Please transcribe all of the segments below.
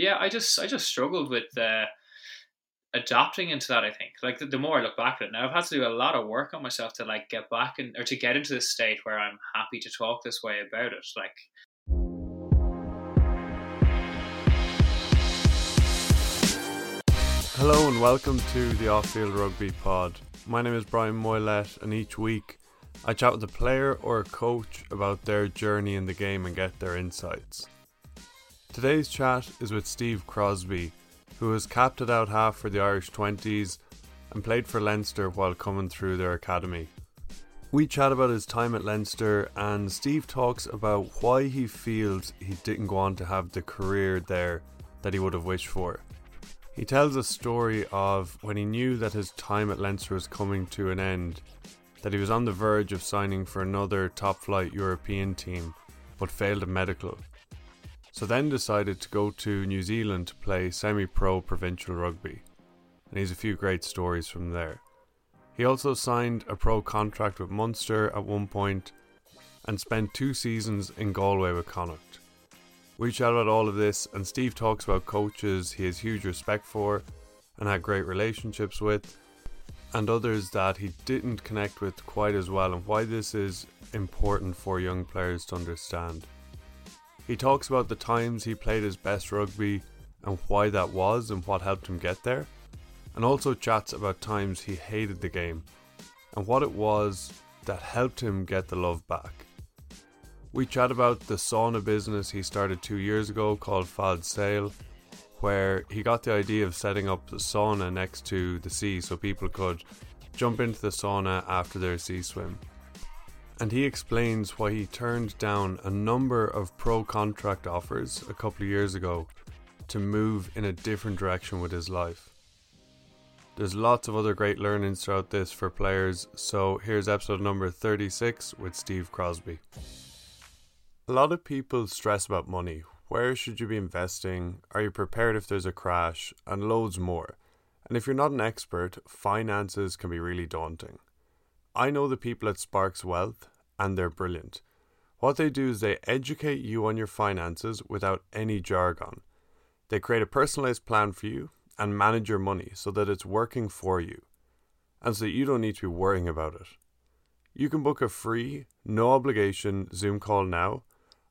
yeah, I just I just struggled with uh, adapting into that. I think like the, the, more I look back at it now, I've had to do a lot of work on myself to like get back and or to get into this state where I'm happy to talk this way about it. Like. Hello and welcome to the Off Field Rugby Pod. My name is Brian Moylett, and each week I chat with a player or a coach about their journey in the game and get their insights. Today's chat is with Steve Crosbie, who has capped it out half for the Irish 20s and played for Leinster while coming through their academy. We chat about his time at Leinster, and Steve talks about why he feels he didn't go on to have the career there that he would have wished for. He tells a story of when he knew that his time at Leinster was coming to an end, that he was on the verge of signing for another top flight European team, but failed a medical so then decided to go to New Zealand to play semi pro provincial rugby. And he's a few great stories from there. He also signed a pro contract with Munster at one point and spent two seasons in Galway with Connacht. We chat about all of this, and Steve talks about coaches he has huge respect for and had great relationships with, and others that he didn't connect with quite as well, and why this is important for young players to understand. He talks about the times he played his best rugby and why that was and what helped him get there, and also chats about times he hated the game and what it was that helped him get the love back. We chat about the sauna business he started two years ago called Fad Saoil, where he got the idea of setting up the sauna next to the sea so people could jump into the sauna after their sea swim and he explains why he turned down a number of pro contract offers a couple of years ago to move in a different direction with his life. There's lots of other great learnings throughout this for players, so here's episode number 36 with Steve Crosbie. A lot of people stress about money. Where should you be investing? Are you prepared if there's a crash? And loads more. And if you're not an expert, finances can be really daunting. I know the people at Sparks Wealth, and they're brilliant. What they do is they educate you on your finances without any jargon. They create a personalized plan for you and manage your money so that it's working for you and so that you don't need to be worrying about it. You can book a free, no obligation Zoom call now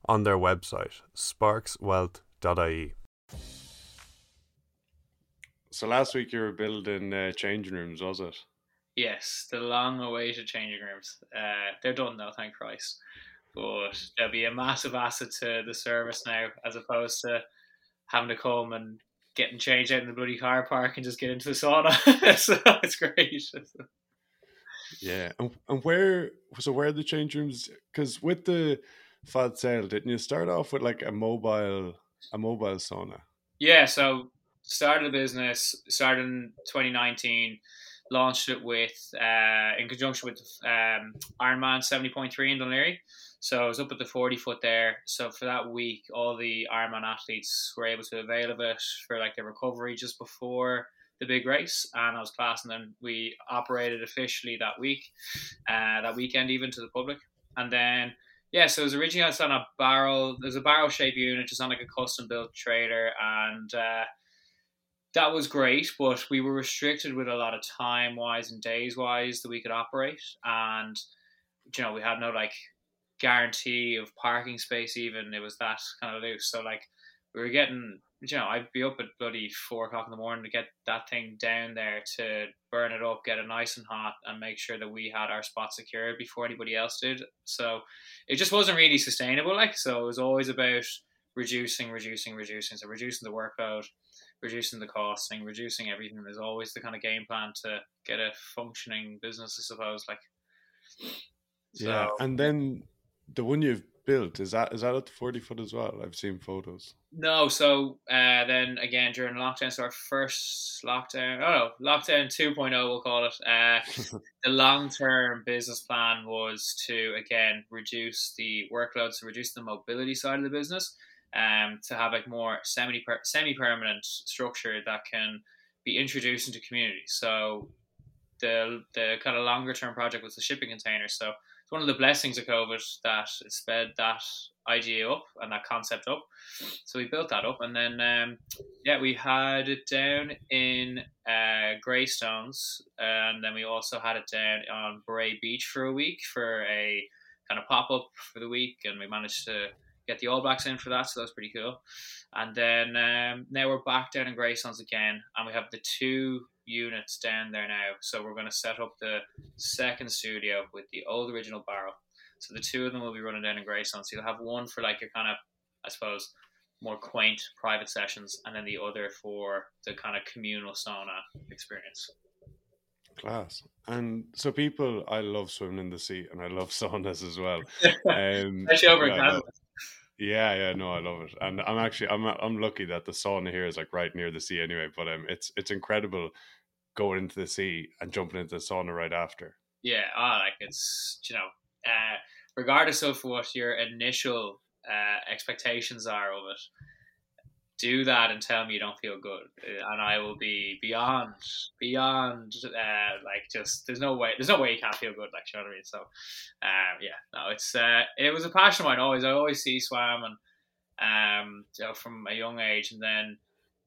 on their website, sparkswealth.ie. So last week you were building uh, changing rooms, was it? Yes, the long awaited changing rooms. Uh, they're done now, thank Christ. But there'll be a massive asset to the service now, as opposed to having to come and getting changed out in the bloody car park and just get into the sauna. so it's great. Yeah, and, and where so where are the change rooms? Because with the Fad Saoil, didn't you start off with like a mobile a mobile sauna? Yeah, so started the business started in 2019 launched it with uh, in conjunction with um, Ironman 70.3 in Dún Laoghaire. So I was up at the 40 foot there. So for that week, all the Ironman athletes were able to avail of it for like their recovery just before the big race. And I was classing them. We operated officially that week, uh, that weekend even to the public. And then yeah, so it was originally on a barrel. There's a barrel shaped unit, just on like a custom built trailer, and uh, that was great, but we were restricted with a lot of time wise and days wise that we could operate, and you know we had no like guarantee of parking space. Even it was that kind of loose. So like we were getting, you know, I'd be up at bloody four o'clock in the morning to get that thing down there to burn it up, get it nice and hot, and make sure that we had our spot secured before anybody else did. So it just wasn't really sustainable. Like so, it was always about reducing, reducing, reducing. So reducing the workload reducing the costing, reducing everything. There's always the kind of game plan to get a functioning business, I suppose. Like, so, yeah, and then the one you've built is that is that at the forty foot as well? I've seen photos. No, so uh, then again during lockdown, so our first lockdown, oh no, lockdown 2.0, we'll call it. Uh, the long term business plan was to again reduce the workload, so reduce the mobility side of the business um, to have like more semi semi permanent structure that can be introduced into communities. So the the kind of longer term project was the shipping container. So it's one of the blessings of COVID that it sped that idea up and that concept up. So we built that up, and then um, yeah, we had it down in uh, Greystones, and then we also had it down on Bray Beach for a week for a kind of pop up for the week, and we managed to get the All Blacks in for that, so that was pretty cool. And then um, now we're back down in Greystones again, and we have the two units down there now. So we're going to set up the second studio with the old original barrel. So the two of them will be running down in Greystones. So you'll have one for like your kind of, I suppose, more quaint private sessions, and then the other for the kind of communal sauna experience. Class. And so people, I love swimming in the sea, and I love saunas as well. Um, Especially over in Canada. Yeah, yeah, no, I love it, and I'm actually I'm I'm lucky that the sauna here is like right near the sea anyway. But um, it's it's incredible going into the sea and jumping into the sauna right after. Yeah, ah, like it's you know, uh, regardless of what your initial uh, expectations are of it, do that and tell me you don't feel good, uh, and I will be beyond beyond uh, like just there's no way there's no way you can't feel good like you know what I mean. So, um, yeah, no, it's uh, it was a passion of mine always. I always see swam and um, you know, from a young age, and then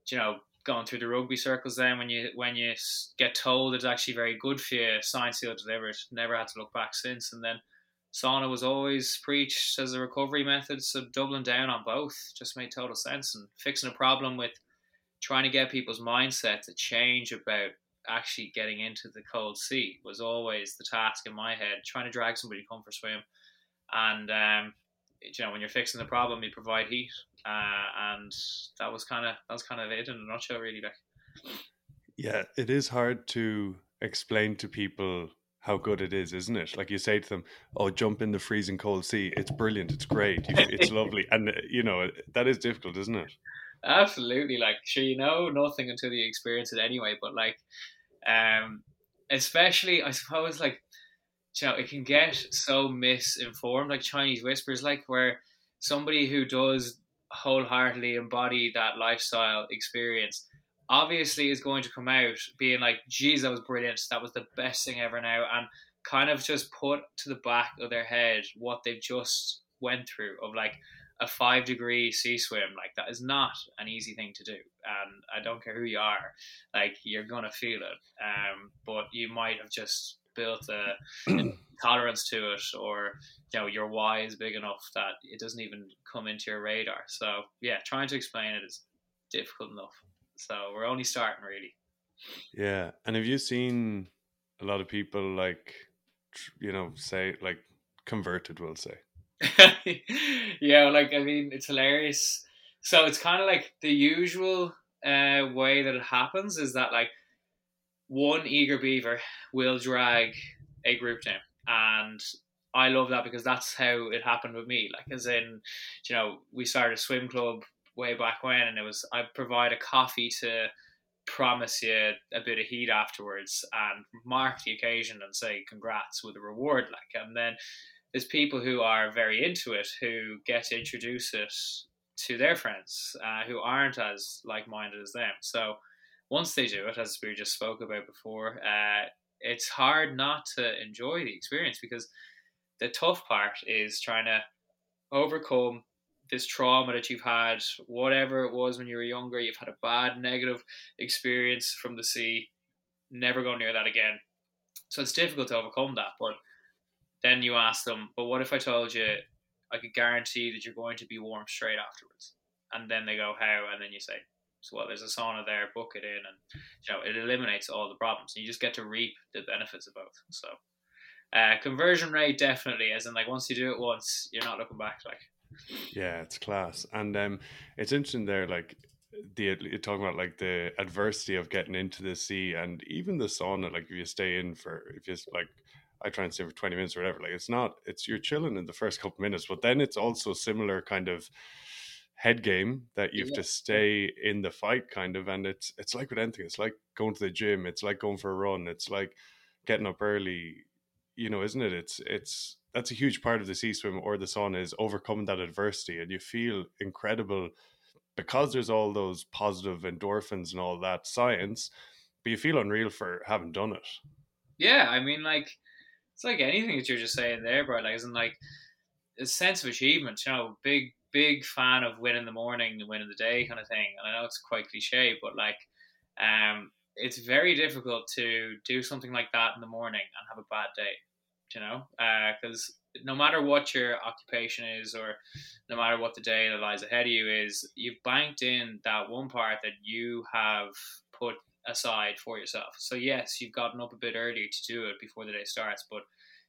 you know going through the rugby circles. Then when you when you get told it's actually very good for you, science seal delivered. Never had to look back since, and then sauna was always preached as a recovery method, so doubling down on both just made total sense. And fixing a problem with trying to get people's mindset to change about actually getting into the cold sea was always the task in my head. Trying to drag somebody to come for a swim, and um, you know when you're fixing the problem, you provide heat, uh, and that was kind of that was kind of it in a nutshell, really. Like, yeah, it is hard to explain to people how good it is, isn't it? Like you say to them, "Oh, jump in the freezing cold sea. It's brilliant. It's great. It's lovely." And uh, you know that is difficult, isn't it? Absolutely. Like, sure, you know nothing until you experience it anyway. But like, um, especially I suppose like, you know, it can get so misinformed. Like Chinese whispers, like where somebody who does wholeheartedly embody that lifestyle experience obviously is going to come out being like, geez, that was brilliant. That was the best thing ever now. And kind of just put to the back of their head what they've just went through of like a five degree sea swim. Like that is not an easy thing to do. And I don't care who you are, like you're going to feel it. Um, but you might have just built a tolerance to it or you know your why is big enough that it doesn't even come into your radar so yeah trying to explain it is difficult enough so we're only starting really. Yeah, and have you seen a lot of people like, you know, say like converted? We'll say. yeah, like I mean, it's hilarious. So it's kind of like the usual uh, way that it happens is that like one eager beaver will drag a group down, and I love that because that's how it happened with me. Like, as in, you know, we started a swim club way back when, and it was I provide a coffee to promise you a bit of heat afterwards and mark the occasion and say congrats with a reward like. And then there's people who are very into it who get to introduce it to their friends uh, who aren't as like-minded as them. So once they do it as we just spoke about before uh, it's hard not to enjoy the experience because the tough part is trying to overcome this trauma that you've had, whatever it was when you were younger, you've had a bad negative experience from the sea, never go near that again. So it's difficult to overcome that. But then you ask them, but what if I told you I could guarantee that you're going to be warm straight afterwards? And then they go, how? And then you say, so well, there's a sauna there, book it in, and you know it eliminates all the problems. You just get to reap the benefits of both. So uh, conversion rate definitely, as in like once you do it once, you're not looking back. Like yeah, it's class, and um, it's interesting there, like the you're talking about like the adversity of getting into the sea, and even the sauna. Like if you stay in for, if you like, I try and stay for twenty minutes or whatever. Like it's not, it's you're chilling in the first couple minutes, but then it's also similar kind of head game that you have yeah. to stay in the fight kind of and it's it's like with anything it's like going to the gym it's like going for a run it's like getting up early you know isn't it it's it's that's a huge part of the sea swim or the sauna is overcoming that adversity and you feel incredible because there's all those positive endorphins and all that science but you feel unreal for having done it yeah i mean like it's like anything that you're just saying there, bro. Like, isn't like a sense of achievement. You know, big big fan of winning the morning and winning the day kind of thing. And I know it's quite cliche, but like, um, it's very difficult to do something like that in the morning and have a bad day. You know, because uh, no matter what your occupation is, or no matter what the day that lies ahead of you is, you've banked in that one part that you have put aside for yourself. So yes, you've gotten up a bit early to do it before the day starts, but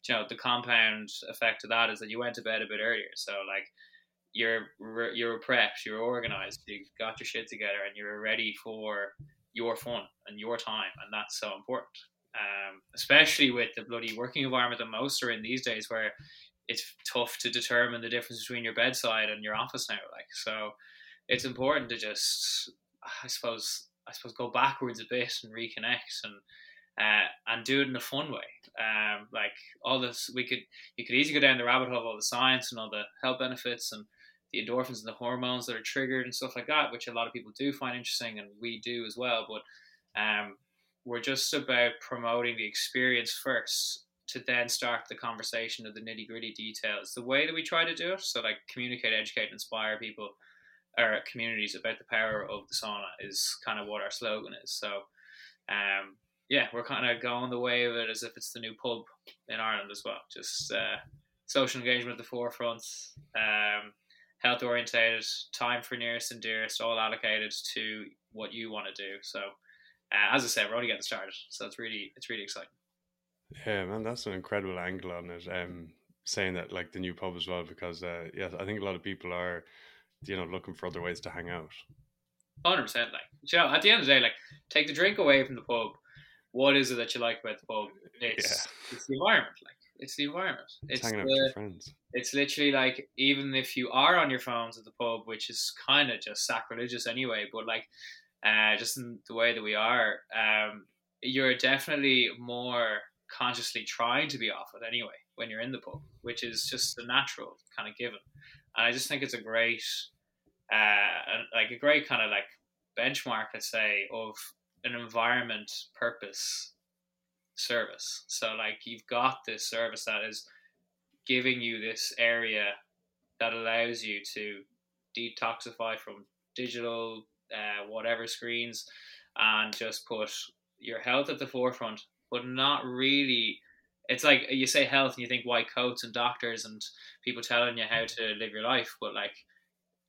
you know the compound effect of that is that you went to bed a bit earlier. So like you're you're prepped, you're organized, you got your shit together, and you're ready for your fun and your time, and that's so important. Um, especially with the bloody working environment that most are in these days, where it's tough to determine the difference between your bedside and your office now. Like so, it's important to just, I suppose, I suppose, go backwards a bit and reconnect and uh, and do it in a fun way. Um, like all this, we could you could easily go down the rabbit hole of all the science and all the health benefits and the endorphins and the hormones that are triggered and stuff like that, which a lot of people do find interesting, and we do as well. But um, we're just about promoting the experience first to then start the conversation of the nitty gritty details. The way that we try to do it, so like communicate, educate, inspire people or communities about the power of the sauna is kind of what our slogan is. So, um, yeah, we're kind of going the way of it as if it's the new pub in Ireland as well. Just uh, social engagement at the forefront. Um, health orientated, time for nearest and dearest, all allocated to what you want to do. So, uh, as I said, we're only getting started, so it's really it's really exciting. Yeah, man, that's an incredible angle on it. Um, saying that like the new pub as well, because uh, yeah, I think a lot of people are, you know, looking for other ways to hang out. Hundred percent. Like, you know, at the end of the day, like, take the drink away from the pub. What is it that you like about the pub? It's yeah. it's the environment. Like, it's the environment. It's, it's hanging the, out with your friends. It's literally like even if you are on your phones at the pub, which is kind of just sacrilegious anyway, but like uh, just in the way that we are, um, you're definitely more consciously trying to be off it anyway when you're in the pub, which is just a natural kind of given. And I just think it's a great, uh, like a great kind of like benchmark, let's say, of an environment purpose service. So like you've got this service that is giving you this area that allows you to detoxify from digital uh, whatever screens and just put your health at the forefront, but not really. It's like you say health and you think white coats and doctors and people telling you how to live your life, but like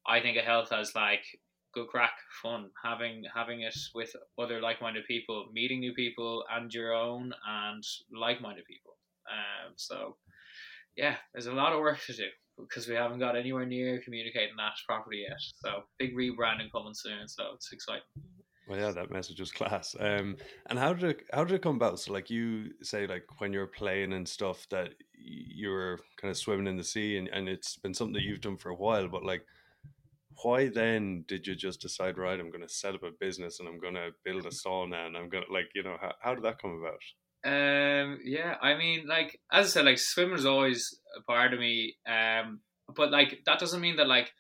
I think of health as like good crack, fun, having having it with other like minded people, meeting new people and your own and like minded people. Um, so yeah, there's a lot of work to do because we haven't got anywhere near communicating that properly yet. So big rebranding coming soon. So it's exciting. Well, yeah, that message was class. Um, and how did it, how did it come about? So, like you say, like when you're playing and stuff, that you were kind of swimming in the sea, and, and it's been something that you've done for a while. But like, why then did you just decide right i'm going to set up a business and i'm going to build a sauna and i'm going to like you know how, how did that come about um yeah i mean like as i said like swimming is always a part of me um but like that doesn't mean that like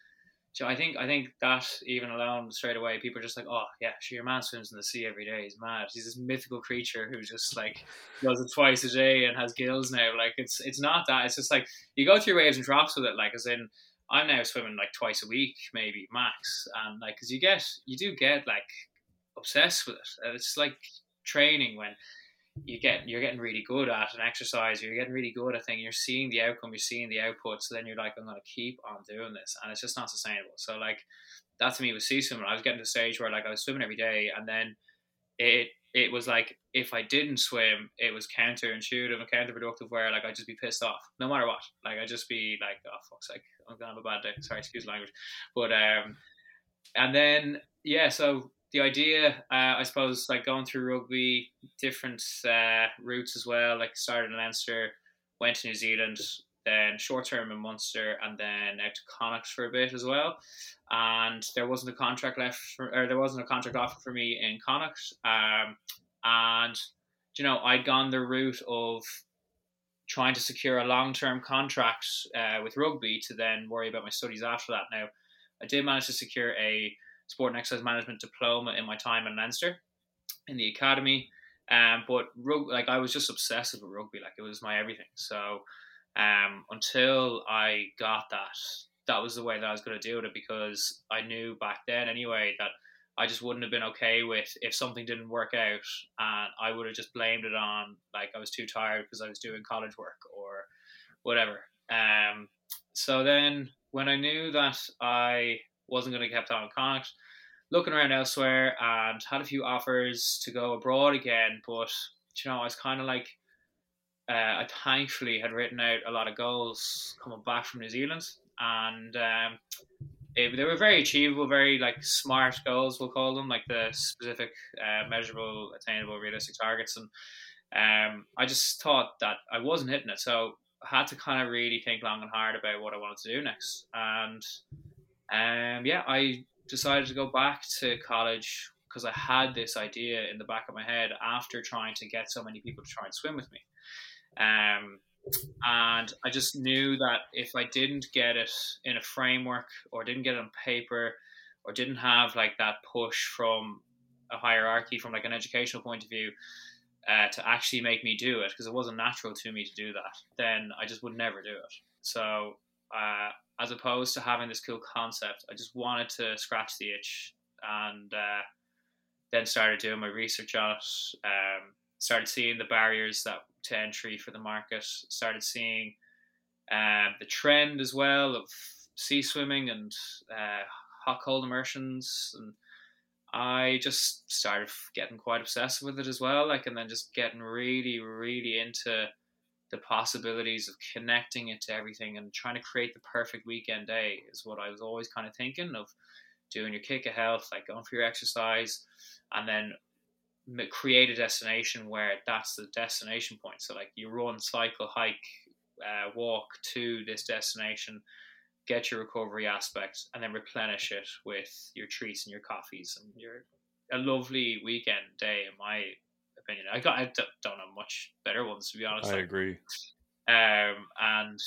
I think I think that even alone straight away, people are just like, oh yeah, sure, your man swims in the sea every day. He's mad. He's this mythical creature who just like does it twice a day and has gills now. Like it's it's not that. It's just like you go through waves and drops with it. Like as in, I'm now swimming like twice a week, maybe max, and like because you get you do get like obsessed with it. It's like training when you get you're getting really good at an exercise, you're getting really good at thing, you're seeing the outcome, you're seeing the output, so then you're like, I'm gonna keep on doing this, and it's just not sustainable. So like that to me was sea swimming. I was getting to a stage where like I was swimming every day, and then it it was like if I didn't swim, it was counterintuitive and counterproductive. Where like I'd just be pissed off, no matter what. Like I'd just be like, oh fuck's sake, I'm gonna have a bad day. Sorry, excuse language. But um, and then yeah, so the idea, uh, I suppose, like going through rugby, different uh, routes as well. Like started in Leinster, went to New Zealand, then short term in Munster, and then out to Connacht for a bit as well. And there wasn't a contract left, for, or there wasn't a contract offer for me in Connacht. Um, and you know, I'd gone the route of trying to secure a long term contract uh, with rugby to then worry about my studies after that. Now, I did manage to secure a sport and exercise management diploma in my time in Leinster in the academy. Um, but rug- like I was just obsessive with rugby, like it was my everything. So um, until I got that, that was the way that I was going to deal with it because I knew back then anyway that I just wouldn't have been okay with if something didn't work out and I would have just blamed it on like I was too tired because I was doing college work or whatever. Um, so then when I knew that I wasn't going to keep on Connacht, looking around elsewhere and had a few offers to go abroad again, but you know I was kind of like uh, I thankfully had written out a lot of goals coming back from New Zealand and um, it, they were very achievable, very like smart goals, we'll call them, like the specific, uh, measurable, attainable, realistic targets. And um, I just thought that I wasn't hitting it, so I had to kind of really think long and hard about what I wanted to do next. And um, yeah, I decided to go back to college because I had this idea in the back of my head after trying to get so many people to try and swim with me. Um, and I just knew that if I didn't get it in a framework or didn't get it on paper or didn't have like that push from a hierarchy from like an educational point of view uh, to actually make me do it because it wasn't natural to me to do that then I just would never do it so uh, as opposed to having this cool concept I just wanted to scratch the itch and uh, then started doing my research on it um, started seeing the barriers that to entry for the market. Started seeing uh, the trend as well of sea swimming and uh, hot cold immersions, and I just started getting quite obsessed with it as well. Like, and then just getting really, really into the possibilities of connecting it to everything and trying to create the perfect weekend day is what I was always kind of thinking of doing your kick of health, like going for your exercise, and then create a destination where that's the destination point. So like you run, cycle, hike, uh, walk to this destination, get your recovery aspect, and then replenish it with your treats and your coffees and your a lovely weekend day. In my opinion, I got I don't have much better ones to be honest. I agree. Um, and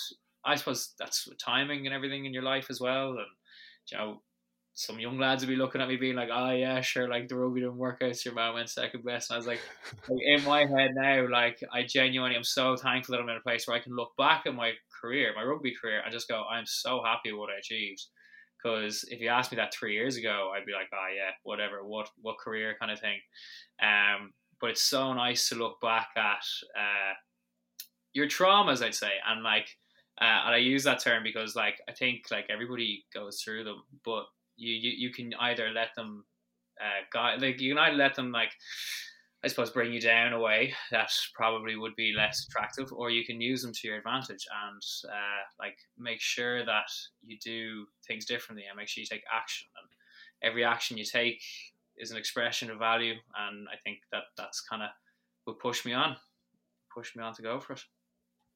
I suppose that's timing and everything in your life as well, and you know some young lads would be looking at me being like, oh yeah, sure, like the rugby didn't work out, so your man went second best. And I was like, like, in my head now, like I genuinely am so thankful that I'm in a place where I can look back at my career, my rugby career, and just go, I'm so happy with what I achieved. Because if you asked me that three years ago, I'd be like, oh yeah, whatever, what what career kind of thing. Um, but it's so nice to look back at uh, your traumas, I'd say, and like, uh, and I use that term because like I think like everybody goes through them, but you, you, you can either let them uh, guide, like you can either let them like I suppose bring you down a way that probably would be less attractive, or you can use them to your advantage and uh, like make sure that you do things differently and make sure you take action. And every action you take is an expression of value, and I think that that's kind of would push me on, push me on to go for it.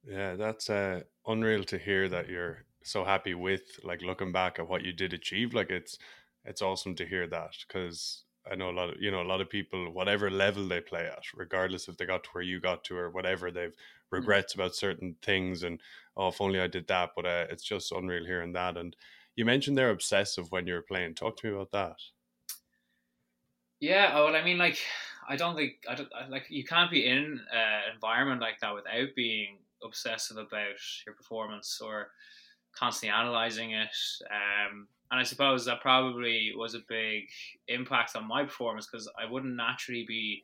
Yeah, that's uh, unreal to hear that you're so happy with like looking back at what you did achieve like it's it's awesome to hear that because I know a lot of you know a lot of people whatever level they play at regardless if they got to where you got to or whatever they've mm. regrets mm-hmm. about certain things and oh if only I did that but uh, it's just unreal hearing that and you mentioned they're obsessive when you were playing talk to me about that yeah oh, well I mean like I don't think I don't like you can't be in an environment like that without being obsessive about your performance or constantly analyzing it. Um, and I suppose that probably was a big impact on my performance because I wouldn't naturally be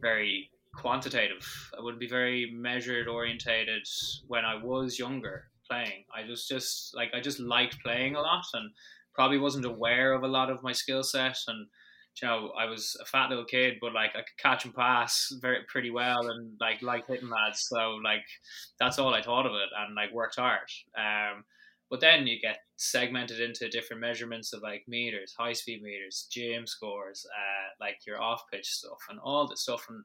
very quantitative. I wouldn't be very measured orientated when I was younger playing. I was just like I just liked playing a lot and probably wasn't aware of a lot of my skill set and you know, I was a fat little kid, but like I could catch and pass very pretty well, and like like hitting lads. So like that's all I thought of it, and like worked hard. Um, but then you get segmented into different measurements of like meters, high speed meters, gym scores, uh, like your off pitch stuff, and all this stuff. And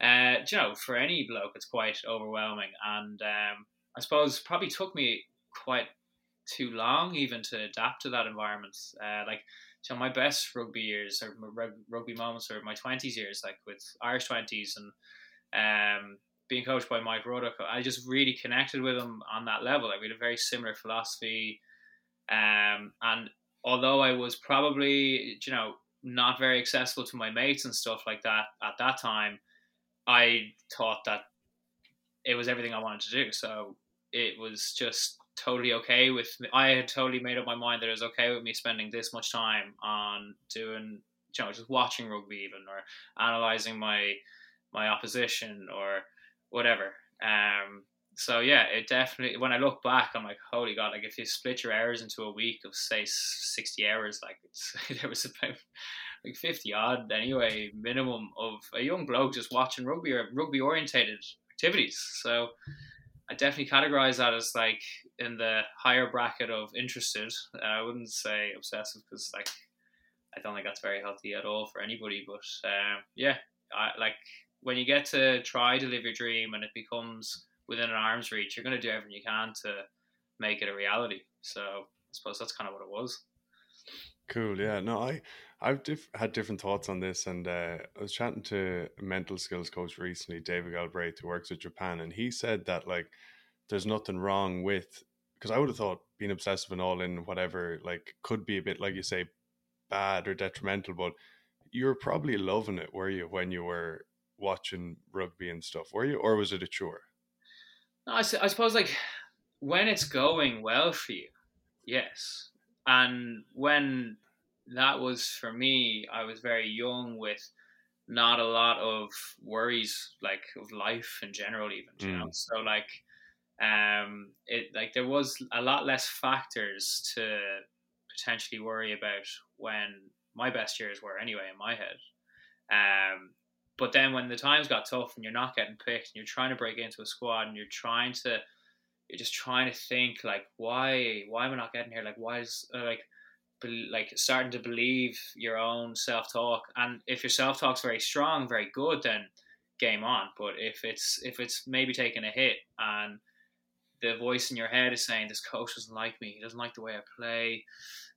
uh, you know, for any bloke, it's quite overwhelming. And um, I suppose probably took me quite too long even to adapt to that environment. Uh, like so my best rugby years or rugby moments are my twenties years, like with Irish twenties and um, being coached by Mike Ruddock. I just really connected with him on that level. Like we had a very similar philosophy, um, and although I was probably you know not very accessible to my mates and stuff like that at that time, I thought that it was everything I wanted to do. So it was just totally okay with me. I had totally made up my mind that it was okay with me spending this much time on doing, you know, just watching rugby even or analyzing my my opposition or whatever. Um, so yeah, it definitely. When I look back, I'm like, holy god! Like if you split your hours into a week of say sixty hours, like it's there was about like fifty odd anyway minimum of a young bloke just watching rugby or rugby orientated activities. So I definitely categorize that as like in the higher bracket of interested. Uh, I wouldn't say obsessive because like I don't think that's very healthy at all for anybody. But uh, yeah, I like when you get to try to live your dream and it becomes within an arm's reach, you're going to do everything you can to make it a reality. So I suppose that's kind of what it was. Cool. Yeah. No, I I've diff- had different thoughts on this, and uh, I was chatting to a mental skills coach recently, David Galbraith, who works with Japan, and he said that like there's nothing wrong with because I would have thought being obsessive and all in whatever like could be a bit like you say bad or detrimental, but you're probably loving it, were you, when you were watching rugby and stuff, were you, or was it a chore? No, I, I suppose like when it's going well for you, yes, and when that was for me, I was very young with not a lot of worries like of life in general, even mm. you know. Mm. So like, um, it like there was a lot less factors to potentially worry about when my best years were anyway in my head. Um, but then when the times got tough and you're not getting picked and you're trying to break into a squad and you're trying to, you're just trying to think like, why, why am I not getting here? Like, why is uh, like, like starting to believe your own self talk. And if your self talk's very strong, very good, then game on. But if it's if it's maybe taking a hit and the voice in your head is saying this coach doesn't like me, he doesn't like the way I play,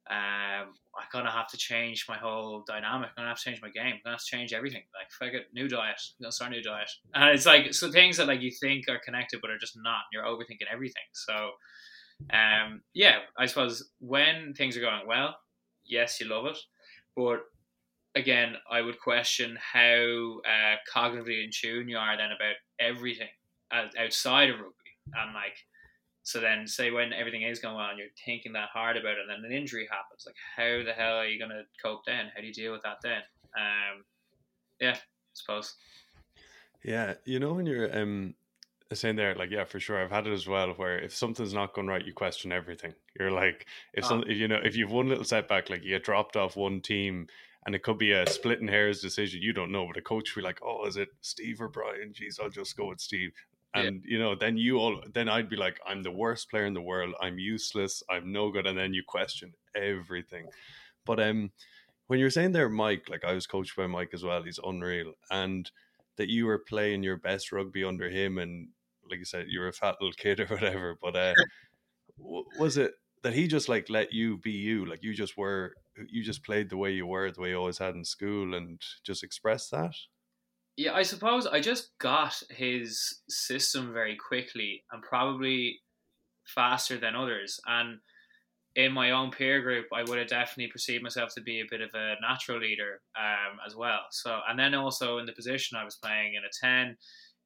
um, I kind gonna have to change my whole dynamic. I'm gonna have to change my game. I'm gonna have to change everything. Like if I get new diet, I'm gonna start a new diet. And it's like so things that like you think are connected but are just not. You're overthinking everything. So um, yeah, I suppose when things are going well, yes, you love it, but again, I would question how uh, cognitively in tune you are then about everything outside of rugby, and like so then, say when everything is going well and you're thinking that hard about it, and then an injury happens, like how the hell are you going to cope then? How do you deal with that then? Um, yeah, I suppose. Yeah, you know when you're um saying there, like yeah, for sure, I've had it as well. Where if something's not going right, you question everything. You're like, if oh. some, if, you know, if you've one little setback, like you get dropped off one team, and it could be a splitting hairs decision, you don't know, but a coach will be like, oh, is it Steve or Brian? Jeez, I'll just go with Steve and yeah. you know then you all then i'd be like i'm the worst player in the world i'm useless i'm no good and then you question everything but um when you're saying there mike like i was coached by mike as well he's unreal and that you were playing your best rugby under him and like you said you were a fat little kid or whatever but uh was it that he just like let you be you like you just were you just played the way you were the way you always had in school and just expressed that yeah, I suppose I just got his system very quickly and probably faster than others. And in my own peer group, I would have definitely perceived myself to be a bit of a natural leader um, as well. So, and then also in the position I was playing in a 10,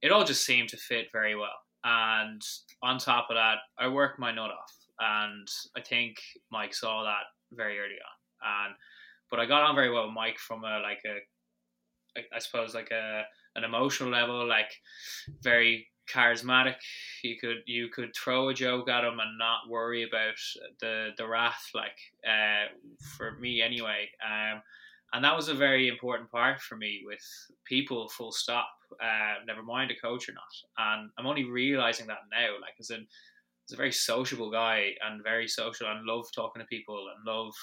it all just seemed to fit very well. And on top of that, I worked my nut off. And I think Mike saw that very early on. And but I got on very well with Mike from a like a I suppose like a an emotional level, like very charismatic. You could you could throw a joke at him and not worry about the the wrath. Like uh, for me anyway, um, and that was a very important part for me with people. Full stop. Uh, never mind a coach or not. And I'm only realizing that now. Like as in. He's a very sociable guy and very social and love talking to people and love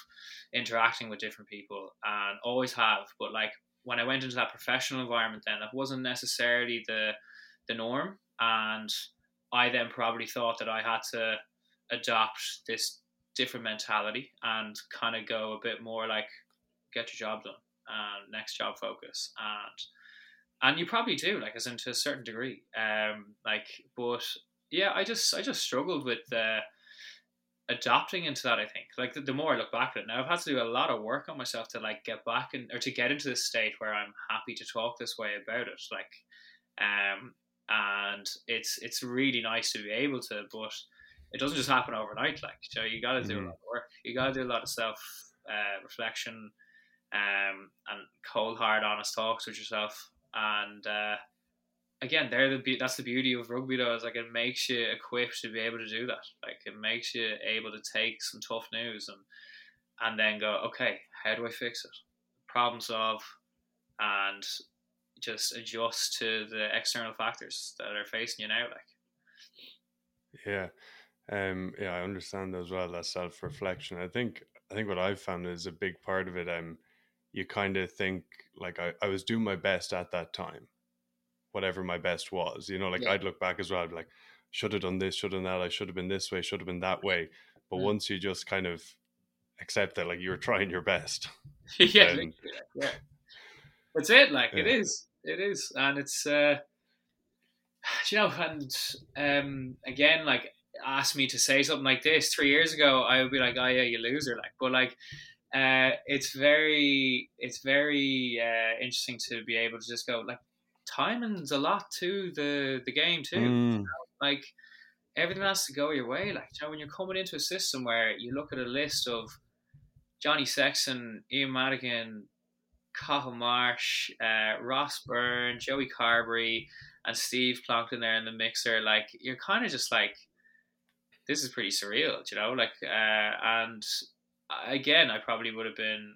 interacting with different people and always have. But like when I went into that professional environment, then that wasn't necessarily the the norm, and I then probably thought that I had to adopt this different mentality and kind of go a bit more like get your job done and next job focus and and you probably do like as into a certain degree um like but yeah i just i just struggled with the adapting into that. I think like the, the, more I look back at it now, I've had to do a lot of work on myself to like get back and or to get into this state where I'm happy to talk this way about it. Like, Um, and it's it's really nice to be able to, but it doesn't just happen overnight. Like, so you got to do mm-hmm. a lot of work. You got to do a lot of self uh, reflection, um, and cold, hard, honest talks with yourself. And uh, again, they're the be- that's the beauty of rugby though. Is like it makes you equipped to be able to do that. Like it makes you able to take some tough news and and then go, okay, how do I fix it? Problem solve, and just adjust to the external factors that are facing you now. Like, yeah, um, yeah, I understand as well that self reflection. I think I think what I've found is a big part of it. Um, you kind of think like I, I was doing my best at that time, whatever my best was. You know, like yeah. I'd look back as well, I'd be like, should have done this, should have done that. I should have been this way, should have been that way. But mm. once you just kind of accept that, like you were trying your best. yeah, then, yeah, that's it. Like yeah. it is, it is, and it's. uh you know, and um, again, like asked me to say something like this three years ago, I would be like, "Oh yeah, you loser!" Like, but like, uh, it's very, it's very uh, interesting to be able to just go like, timing's a lot to the the game too. Mm. You know? Like, everything has to go your way. Like, you know, when you're coming into a system where you look at a list of Johnny Sexton, Ian Madigan, Cathal Marsh, uh, Ross Byrne, Joey Carbery, and Steve plonked in there in the mixer, like you're kind of just like, this is pretty surreal, you know. Like, uh, and again, I probably would have been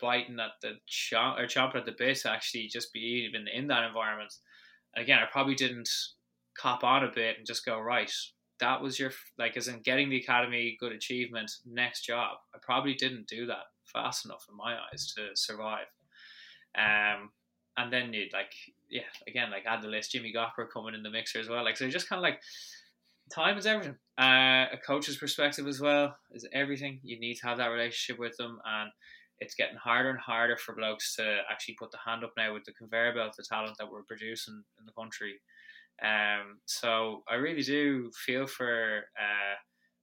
biting at the chomp or chomping at the bit to actually just be even in that environment. And again, I probably didn't cop on a bit and just go right. That was your like, as in getting the academy, good achievement, next job. I probably didn't do that fast enough in my eyes to survive. Um, and then you'd like, yeah, again, like add the list, Jimmy Gopperth coming in the mixer as well. Like, so just kind of like time is everything. Uh, a coach's perspective as well is everything. You need to have that relationship with them, and it's getting harder and harder for blokes to actually put the hand up now with the conveyor belt, the talent that we're producing in the country. Um, so I really do feel for uh,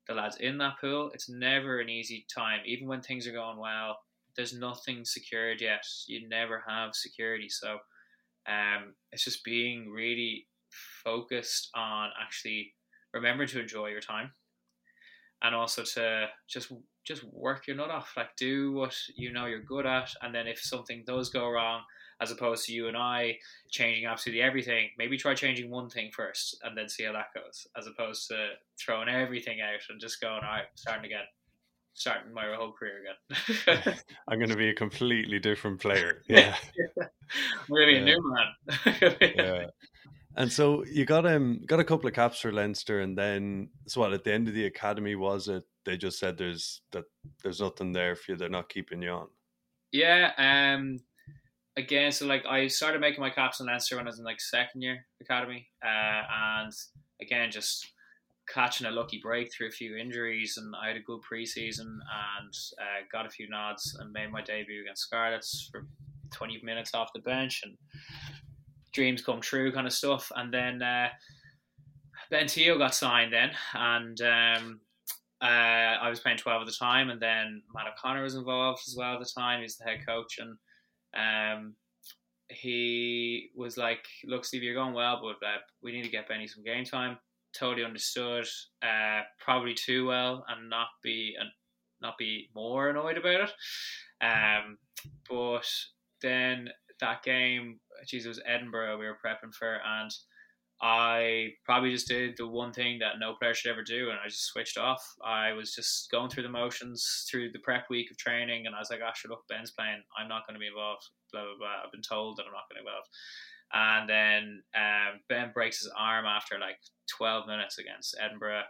the lads in that pool. It's never an easy time, even when things are going well. There's nothing secured yet. You never have security, so um, it's just being really focused on actually remember to enjoy your time and also to just just work your nut off. Like do what you know you're good at. And then if something does go wrong as opposed to you and I changing absolutely everything maybe try changing one thing first and then see how that goes as opposed to throwing everything out and just going all right starting again starting my whole career again. I'm going to be a completely different player. Yeah. I'm going to be yeah. a new man. Yeah and so you got um got a couple of caps for Leinster, and then so what? At the end of the academy, was it they just said there's that there's nothing there for you? They're not keeping you on. Yeah. Um. Again, so like I started making my caps in Leinster when I was in like second year academy, uh, and again just catching a lucky break through a few injuries, and I had a good preseason and uh, got a few nods and made my debut against Scarlets for 20 minutes off the bench and dreams come true kind of stuff. And then uh, Ben Te'o got signed then, and um, uh, I was playing 12 at the time, and then Matt O'Connor was involved as well at the time. He's the head coach, and um, he was like, "Look, Steve, you're going well, but uh, we need to get Benny some game time." Totally understood, uh, probably too well, and not be and not be more annoyed about it. Um, but then that game, geez, it was Edinburgh we were prepping for, and I probably just did the one thing that no player should ever do, and I just switched off. I was just going through the motions through the prep week of training, and I was like, "Ah, sure, look, Ben's playing. I'm not going to be involved." Blah blah blah. I've been told that I'm not going to be involved. And then um, Ben breaks his arm after like 12 minutes against Edinburgh.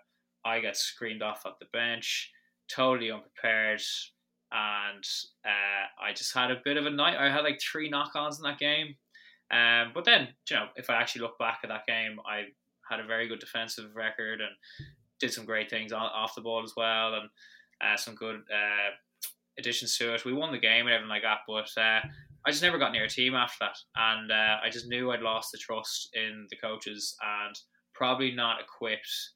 I get screamed off at the bench, totally unprepared and uh, I just had a bit of a night. I had like three knock-ons in that game, um, but then you know if I actually look back at that game, I had a very good defensive record and did some great things off the ball as well, and uh, some good uh, additions to it. We won the game and everything like that, but uh, I just never got near a team after that, and uh, I just knew I'd lost the trust in the coaches and probably not equipped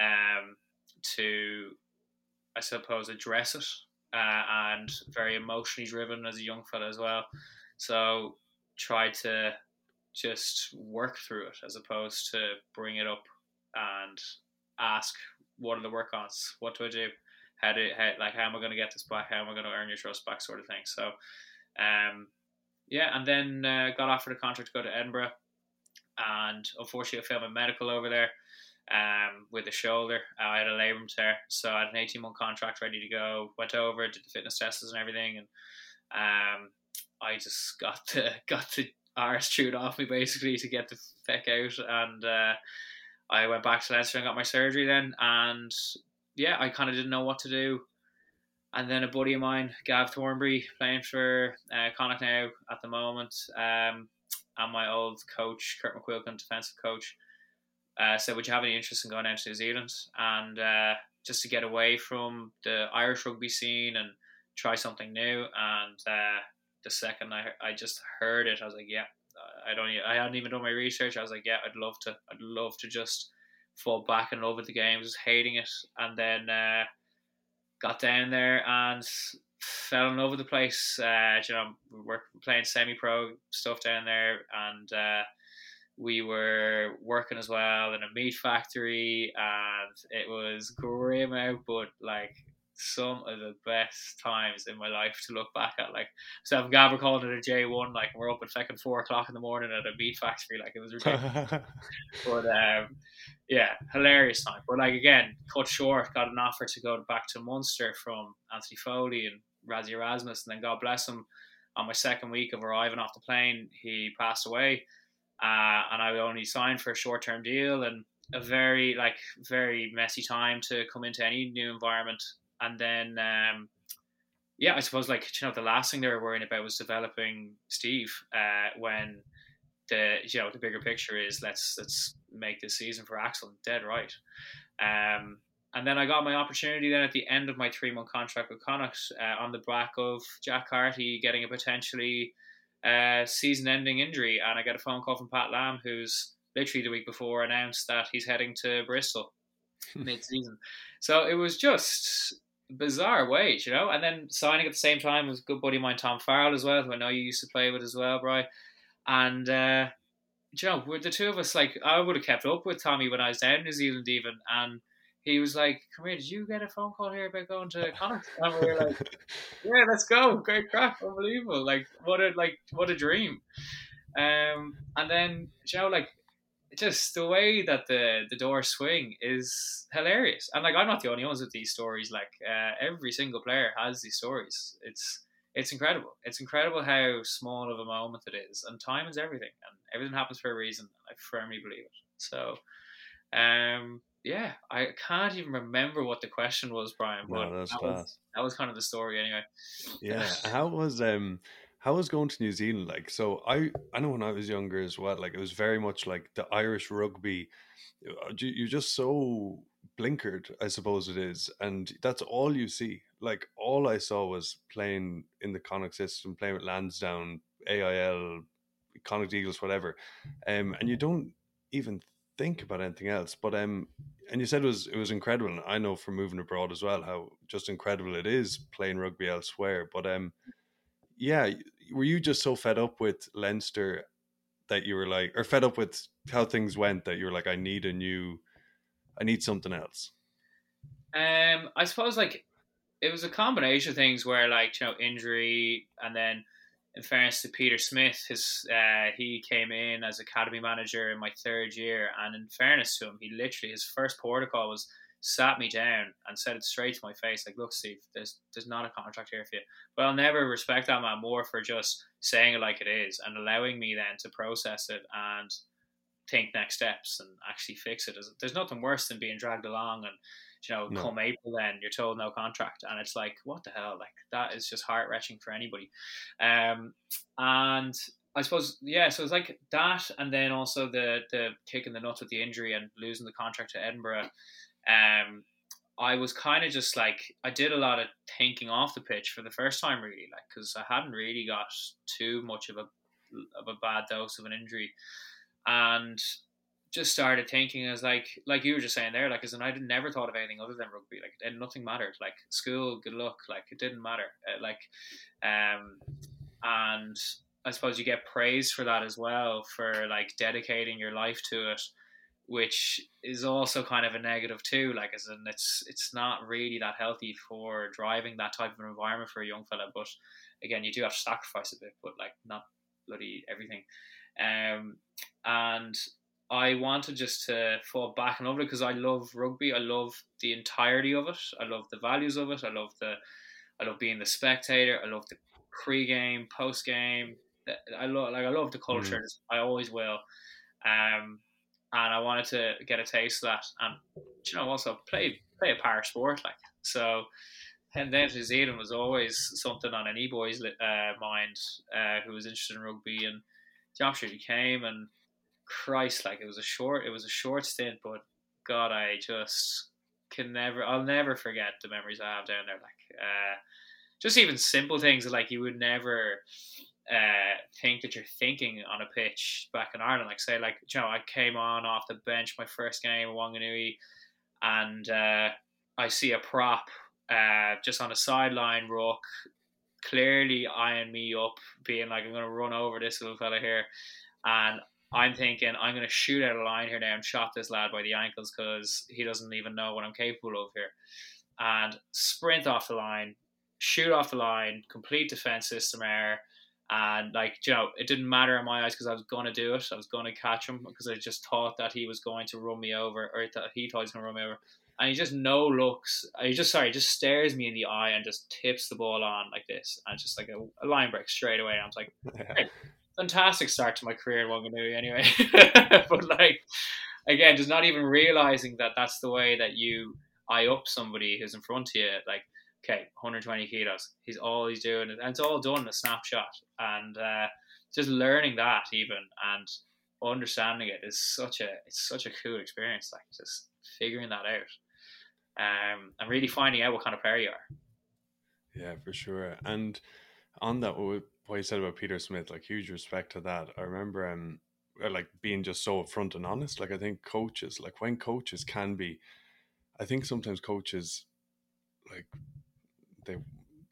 um, to, I suppose, address it uh, and very emotionally driven as a young fella as well. So try to just work through it as opposed to bring it up and ask what are the work ons? What do I do? How do how, like how am I going to get this back? How am I going to earn your trust back? Sort of thing. So, um, yeah, and then uh, got offered a contract to go to Edinburgh, and unfortunately, I failed my medical over there. Um, with the shoulder, I had a labrum tear, so I had an eighteen month contract ready to go. Went over, did the fitness tests and everything, and um, I just got the got the arse chewed off me basically to get the feck out, and uh, I went back to Leinster and got my surgery then, and yeah, I kind of didn't know what to do. And then a buddy of mine, Gav Thornbury, playing for uh, Connacht now at the moment, um, and my old coach, Kurt McQuilkin, defensive coach, uh, said, Would you have any interest in going down to New Zealand? And uh, just to get away from the Irish rugby scene and try something new. And uh, the second I, I just heard it, I was like, Yeah, I don't. I hadn't even done my research. I was like, yeah, I'd love to. I'd love to just fall back in love with the game. Just hating it, and then uh, got down there and fell in love with the place. Uh, you know, we were playing semi-pro stuff down there, and uh, we were working as well in a meat factory, and it was grim out, but like some of the best times in my life to look back at. Like, so I'm Gabber calling it a J1, like, we're up at fucking four o'clock in the morning at a meat factory. Like, it was ridiculous. but, um, yeah, hilarious time. But, like, again, cut short, got an offer to go back to Munster from Anthony Foley and Rassie Erasmus. And then, God bless him, on my second week of arriving off the plane, he passed away. Uh, and I only signed for a short term deal and a very like very messy time to come into any new environment and then um, yeah, I suppose like you know the last thing they were worrying about was developing Steve uh, when the you know the bigger picture is let's let's make this season for Axel dead right. Um, and then I got my opportunity then at the end of my three month contract with Connacht uh, on the back of Jack Carty getting a potentially uh, season ending injury, and I get a phone call from Pat Lam, who's literally the week before announced that he's heading to Bristol mid season. So it was just bizarre wage, you know. And then signing at the same time was a good buddy of mine, Tom Farrell, as well, who I know you used to play with as well, Bry. And uh, you know, with the two of us, like I would have kept up with Tommy when I was down in New Zealand, even, and he was like, "Come here, did you get a phone call here about going to Connacht?" And we were like, "Yeah, let's go! Great crack, unbelievable! Like what a like what a dream." Um, and then you know, like just the way that the the doors swing is hilarious. And like I'm not the only ones with these stories. Like uh, every single player has these stories. It's it's incredible. It's incredible how small of a moment it is, and time is everything, and everything happens for a reason. I firmly believe it. So, um, yeah, I can't even remember what the question was, Brian. But no, that's that, was, that was kind of the story, anyway. Yeah, how was um how was going to New Zealand like? So I I know when I was younger as well, like it was very much like the Irish rugby. Uh, you're just so blinkered, I suppose it is, and that's all you see. Like all I saw was playing in the Connacht system, playing with Lansdowne, AIL, Connacht Eagles, whatever, um, and you don't even think about anything else. But um, and you said it was it was incredible. And I know from moving abroad as well how just incredible it is playing rugby elsewhere. But um, yeah, were you just so fed up with Leinster that you were like, or fed up with how things went that you were like, I need a new, I need something else? Um, I suppose like it was a combination of things where like you know injury and then in fairness to Peter Smith, his uh, he came in as academy manager in my third year, and in fairness to him, he literally his first protocol was sat me down and said it straight to my face, like, "Look, Steve, there's there's not a contract here for you." But I'll never respect that man more for just saying it like it is and allowing me then to process it and think next steps and actually fix it. There's nothing worse than being dragged along and you know, no. come April, then you're told no contract, and it's like, what the hell? Like that is just heart wrenching for anybody. Um, and I suppose yeah, so it's like that, and then also the the kicking the nuts with the injury and losing the contract to Edinburgh um, I was kind of just like I did a lot of thinking off the pitch for the first time, really, like because I hadn't really got too much of a of a bad dose of an injury, and just started thinking as like like you were just saying there, like as in I never thought of anything other than rugby, like and nothing mattered, like school, good luck, like it didn't matter, uh, like, um, and I suppose you get praise for that as well for like dedicating your life to it, which is also kind of a negative too. Like as in it's it's not really that healthy for driving that type of an environment for a young fella. But again, you do have to sacrifice a bit, but like not bloody everything. Um, and I wanted just to fall back in love with it because I love rugby. I love the entirety of it. I love the values of it. I love the, I love being the spectator. I love the pre-game, post-game. I love like I love the culture. Mm. I always will. Um, and I wanted to get a taste of that, and you know also play play a power sport like so. And then New Zealand was always something on any boy's uh, mind uh, who was interested in rugby, and Josh he came and Christ, like it was a short, it was a short stint, but God, I just can never, I'll never forget the memories I have down there. Like, uh, just even simple things like you would never uh, think that you're thinking on a pitch back in Ireland. Like, say, like, you know, I came on off the bench my first game Wanganui, and uh, I see a prop uh, just on a sideline rock, clearly eyeing me up, being like, I'm going to run over this little fella here. And I'm thinking I'm going to shoot out a line here now and shot this lad by the ankles because he doesn't even know what I'm capable of here. And sprint off the line, shoot off the line, complete defense system error. And like you know, it didn't matter in my eyes because I was to do it. I was to catch him because I just thought that he was going to run me over, or that he thought he was to run me over. And he just no looks. He just sorry, just stares me in the eye and just tips the ball on like this, and just like a, a line break straight away. And I was like, fantastic start to my career in Wanganui anyway. but like again, just not even realizing that that's the way that you eye up somebody who's in front of you. Like, okay, 120 kilos. He's all he's doing, and it's all done in a snapshot. And uh, just learning that even and understanding it is such a it's such a cool experience. Like just figuring that out. Um, and really finding out what kind of player you are. Yeah, for sure. And on that, what you said about Peter Smith, like huge respect to that. I remember um uh, like being just so upfront and honest. Like I think coaches, like when coaches can be, I think sometimes coaches, like they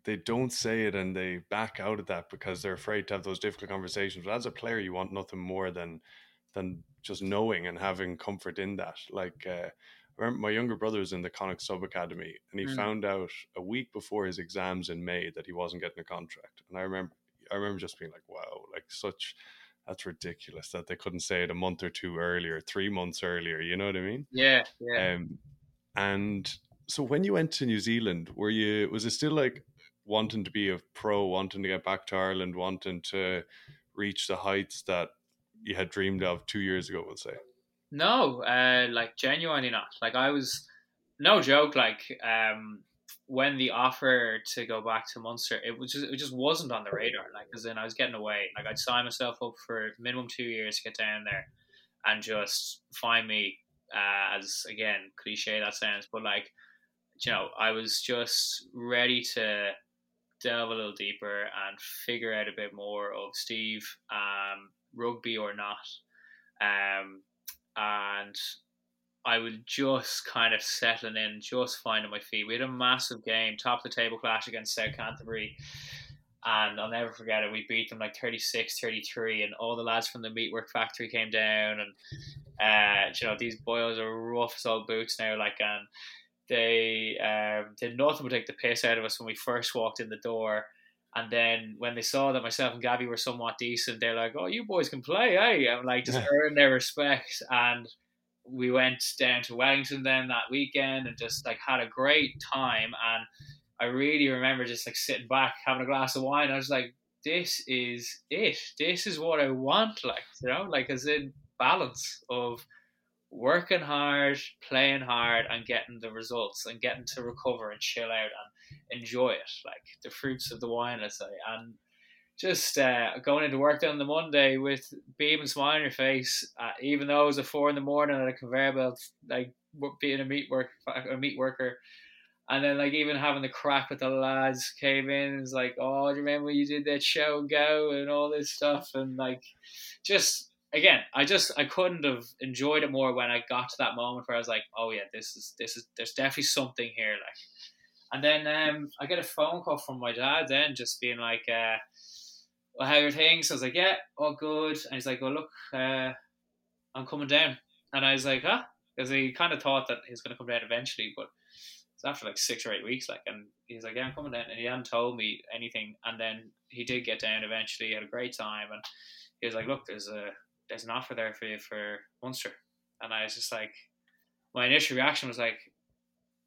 they don't say it and they back out of that because they're afraid to have those difficult conversations. But as a player, you want nothing more than than just knowing and having comfort in that. Like uh, I remember my younger brother was in the Connacht Sub Academy, and he mm. found out a week before his exams in May that he wasn't getting a contract. And I remember I remember just being like, wow, like such that's ridiculous that they couldn't say it a month or two earlier, three months earlier. You know what I mean? Yeah, yeah. Um, and so when you went to New Zealand, were you was it still like wanting to be a pro, wanting to get back to Ireland, wanting to reach the heights that you had dreamed of two years ago? We'll say. No, uh, like genuinely not. Like I was, no joke. Like um, when the offer to go back to Munster, it was just it just wasn't on the radar. Like, because then I was getting away. Like, I'd sign myself up for minimum two years to get down there, and just find me. Uh, as again, cliche that sounds, but like, you know, I was just ready to delve a little deeper and figure out a bit more of Steve, um, rugby or not, um, and I was just kind of settling in, just finding my feet. We had a massive game, top of the table clash against South Canterbury. And I'll never forget it. We beat them like 36 33, and all the lads from the Meatwork Factory came down. And, uh, you know, these boys are rough as old boots now. Like, and they um, did nothing but take the piss out of us when we first walked in the door. And then when they saw that myself and Gabby were somewhat decent, they're like, "Oh, you boys can play, eh?" And like just earn their respect. And we went down to Wellington then that weekend and just like had a great time. And I really remember just like sitting back having a glass of wine. I was like, this is it. This is what I want. Like, you know, like as in balance of working hard, playing hard, and getting the results and getting to recover and chill out and enjoy it. Like the fruits of the wine, let's say. And just uh, going into work on the Monday with beam and smile on your face, uh, even though it was at four in the morning at a conveyor belt, like being a meat work a meat worker, and then like even having the crack with the lads came in. It's like, oh, do you remember you did that show go and all this stuff, and like, just again, I just I couldn't have enjoyed it more when I got to that moment where I was like, oh yeah, this is this is there's definitely something here, like. And then um, I get a phone call from my dad then just being like, uh, well, how are things? I was like, yeah, all good. And he's like, well, look, uh, I'm coming down. And I was like, huh? Because he kind of thought that he was going to come down eventually, but it's after like six or eight weeks. Like, and he's like, yeah, I'm coming down. And he hadn't told me anything. And then he did get down eventually. He had a great time. And he was like, look, there's a there's an offer there for you for Munster. And I was just like, my initial reaction was like,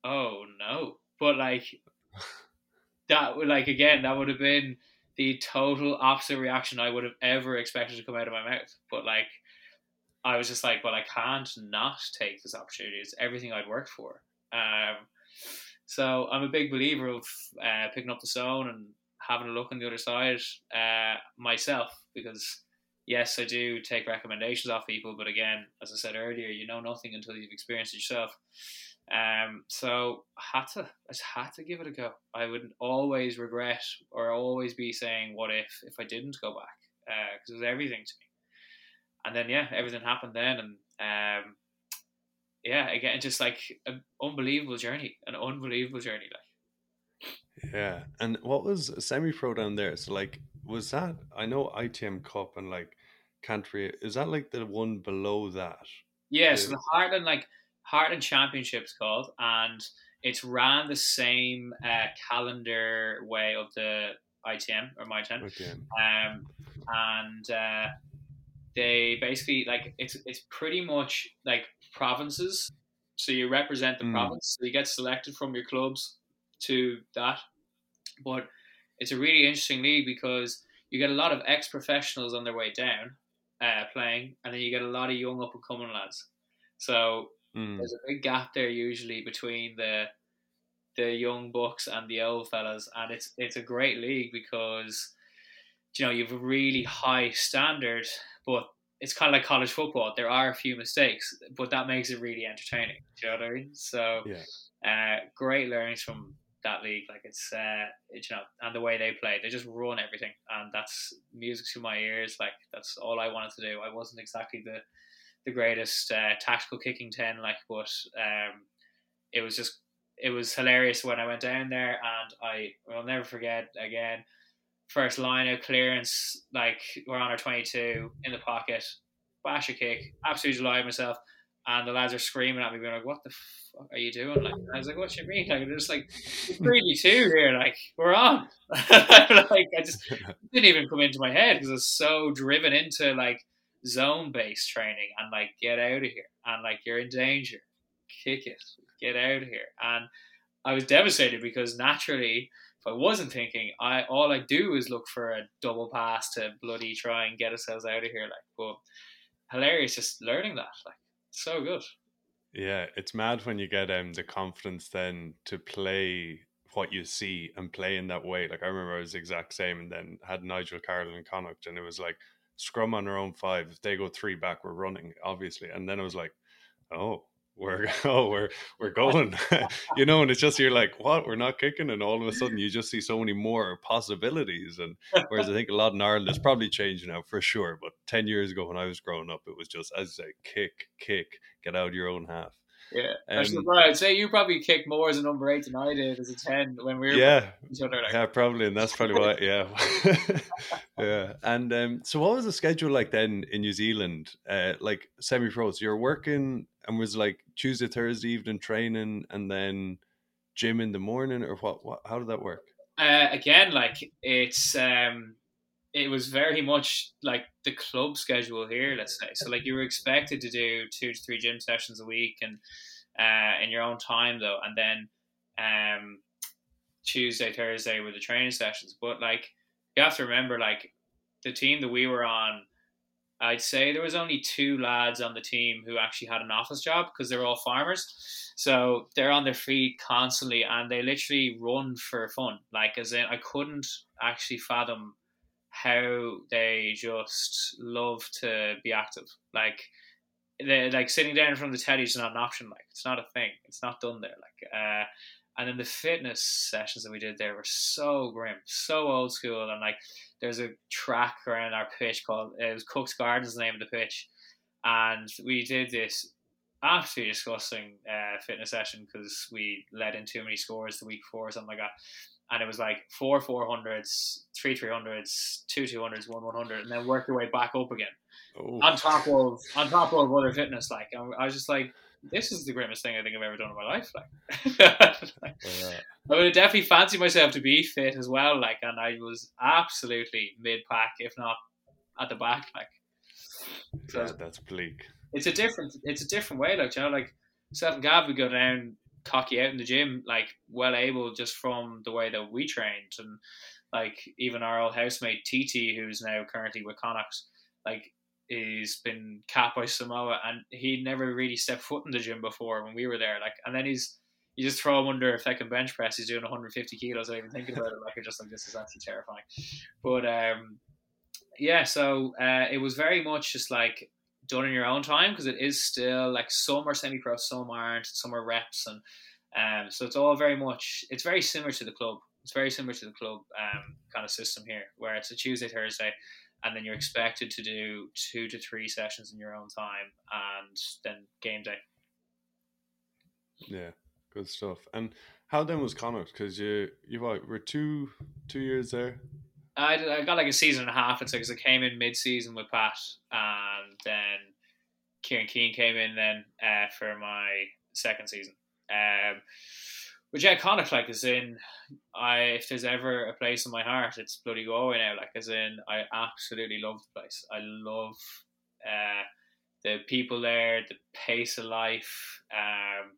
oh no. But like, that would like again, that would have been the total opposite reaction I would have ever expected to come out of my mouth. But like, I was just like, well, I can't not take this opportunity. It's everything I'd worked for. Um, so I'm a big believer of uh, picking up the zone and having a look on the other side uh, myself because yes, I do take recommendations off people, but again, as I said earlier, you know nothing until you've experienced it yourself. Um, so I had to, I just had to give it a go. I would always regret or always be saying, "What if?" If I didn't go back, because uh, it was everything to me. And then yeah, everything happened then, and um, yeah, again, just like an unbelievable journey, an unbelievable journey, like. Yeah, and what was semi-pro down there? So like, was that I know ITM Cup and like country is that like the one below that? Yeah, so the Heartland like Heartland Championships called, and it's ran the same uh, calendar way of the ITM or Mitre 10. Um, and uh, they basically like it's it's pretty much like provinces. So you represent the mm. province. So you get selected from your clubs to that, but it's a really interesting league because you get a lot of ex professionals on their way down uh, playing, and then you get a lot of young up and coming lads. So mm. there's a big gap there usually between the the young bucks and the old fellas, and it's it's a great league because you know you've a really high standard, but it's kind of like college football. There are a few mistakes, but that makes it really entertaining. Do you know what I mean? So, yeah. uh, great learnings from that league. Like it's, uh, it, you know, and the way they play, they just run everything, and that's music to my ears. Like that's all I wanted to do. I wasn't exactly the the greatest uh, tactical kicking ten, like, but um, it was just it was hilarious when I went down there, and I will never forget again. First line of clearance, like we're on our twenty two in the pocket, bash a kick, absolutely delighted myself and the lads are screaming at me, being like, "What the fuck are you doing?" Like, I was like, "What you mean?" Like, just like, "Three two here, like we're on." like, I just didn't even come into my head because I was so driven into like zone based training and like get out of here and like you're in danger, kick it, get out of here, and I was devastated because naturally. If I wasn't thinking, I all I do is look for a double pass to bloody try and get ourselves out of here. Like, but hilarious, just learning that. Like, so good. Yeah, it's mad when you get um the confidence then to play what you see and play in that way. Like I remember I was the exact same and then had Nigel Carolan and Connacht and it was like scrum on our own five. If they go three back, we're running, obviously. And then I was like, oh, we're oh we're we're going. You know and it's just you're like what? We're not kicking. And all of a sudden you just see so many more possibilities. And whereas i think a lot in ireland has probably changed now for sure. But 10 years ago when i was growing up it was just as i say kick kick get out your own half yeah, um, I'd say you probably kicked more as a number eight than I did as a ten when we were yeah, each other. Like. Yeah, probably, and that's probably why. Yeah, yeah. And um, so, what was the schedule like then in New Zealand? Uh, like semi pros, you're working and was like Tuesday, Thursday evening training, and then gym in the morning, or what? what how did that work? Uh, again, like it's um, it was very much like the club schedule here. Let's say so. Like you were expected to do two to three gym sessions a week, and uh, in your own time though, and then um, Tuesday, Thursday were the training sessions. But like you have to remember, like the team that we were on I'd say there was only two lads on the team who actually had an office job because they're all farmers. So they're on their feet constantly and they literally run for fun. Like as in I couldn't actually fathom how they just love to be active. Like they like sitting down from the telly is not an option. Like it's not a thing. It's not done there. Like uh and then the fitness sessions that we did there were so grim, so old school, and like there's a track around our pitch called it was Cook's Gardens, the name of the pitch, and we did this absolutely disgusting uh, fitness session because we let in too many scores the week before or something like that. And it was like four four hundreds, three three hundreds, two two hundreds, one one hundred, and then work your way back up again. Oh. On top of on top of other fitness, like I was just like, this is the grimmest thing I think I've ever done in my life. Like, like Yeah. I would definitely fancy myself to be fit as well. Like, and I was absolutely mid pack, if not at the back. Like, so Yeah, that's bleak. it's a different it's a different way like you know like self and Gav would go down cocky out in the gym like well able just from the way that we trained. And like even our old housemate TT who's now currently with Connacht like he's been capped by Samoa and he never really stepped foot in the gym before when we were there like and then he's you just throw him under a fucking bench press he's doing 150 kilos I even thinking about it like you're just like this is actually terrifying. But um yeah so uh, it was very much just like done in your own time because it is still like some are semi pro, some aren't, some are reps, and um, so it's all very much it's very similar to the club. It's very similar to the club um, kind of system here, where it's a Tuesday, Thursday, and then you're expected to do two to three sessions in your own time, and then game day. Yeah, good stuff. And how then was Connacht? Because you you what, were two two years there. I, I got like a season and a half. It's like because I came in mid season with Pat, and then Kieran Keane came in then uh, for my second season. Um, but yeah, Connacht like is in. I if there's ever a place in my heart, it's bloody Galway now. Like as in, I absolutely love the place. I love uh, the people there, the pace of life, um,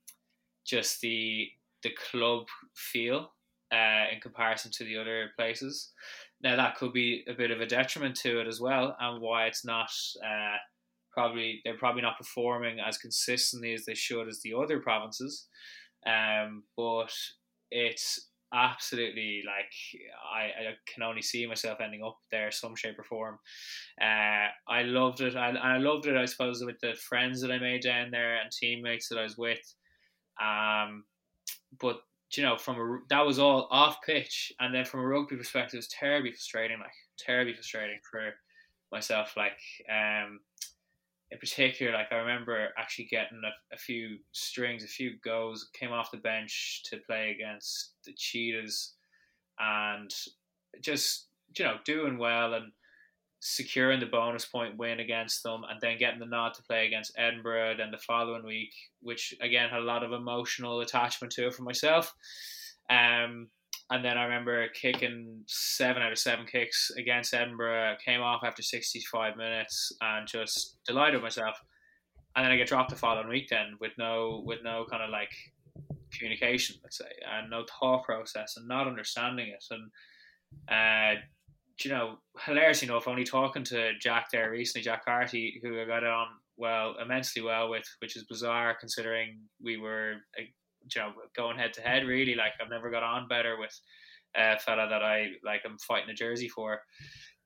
just the the club feel uh, in comparison to the other places. Now that could be a bit of a detriment to it as well, and why it's not uh, probably they're probably not performing as consistently as they should as the other provinces. Um, but it's absolutely like I, I can only see myself ending up there some shape or form. Uh, I loved it. I, I loved it. I suppose with the friends that I made down there and teammates that I was with. Um, but you know, from a, that was all off pitch, and then from a rugby perspective, it was terribly frustrating. Like terribly frustrating for myself. Like um, in particular, like I remember actually getting a, a few strings, a few goes, came off the bench to play against the Cheetahs, and just you know doing well and securing the bonus point win against them, and then getting the nod to play against Edinburgh. Then the following week, which again had a lot of emotional attachment to it for myself. Um, and then I remember kicking seven out of seven kicks against Edinburgh. Came off after 65 minutes and just delighted myself. And then I get dropped the following week then with no with no kind of like communication, let's say, and no thought process and not understanding it. And uh, you know, hilarious enough, only talking to Jack there recently, Jack Carty, who I got on well immensely well with, which is bizarre considering we were you know going head to head. Really, like I've never got on better with a fella that I like. I'm fighting a jersey for,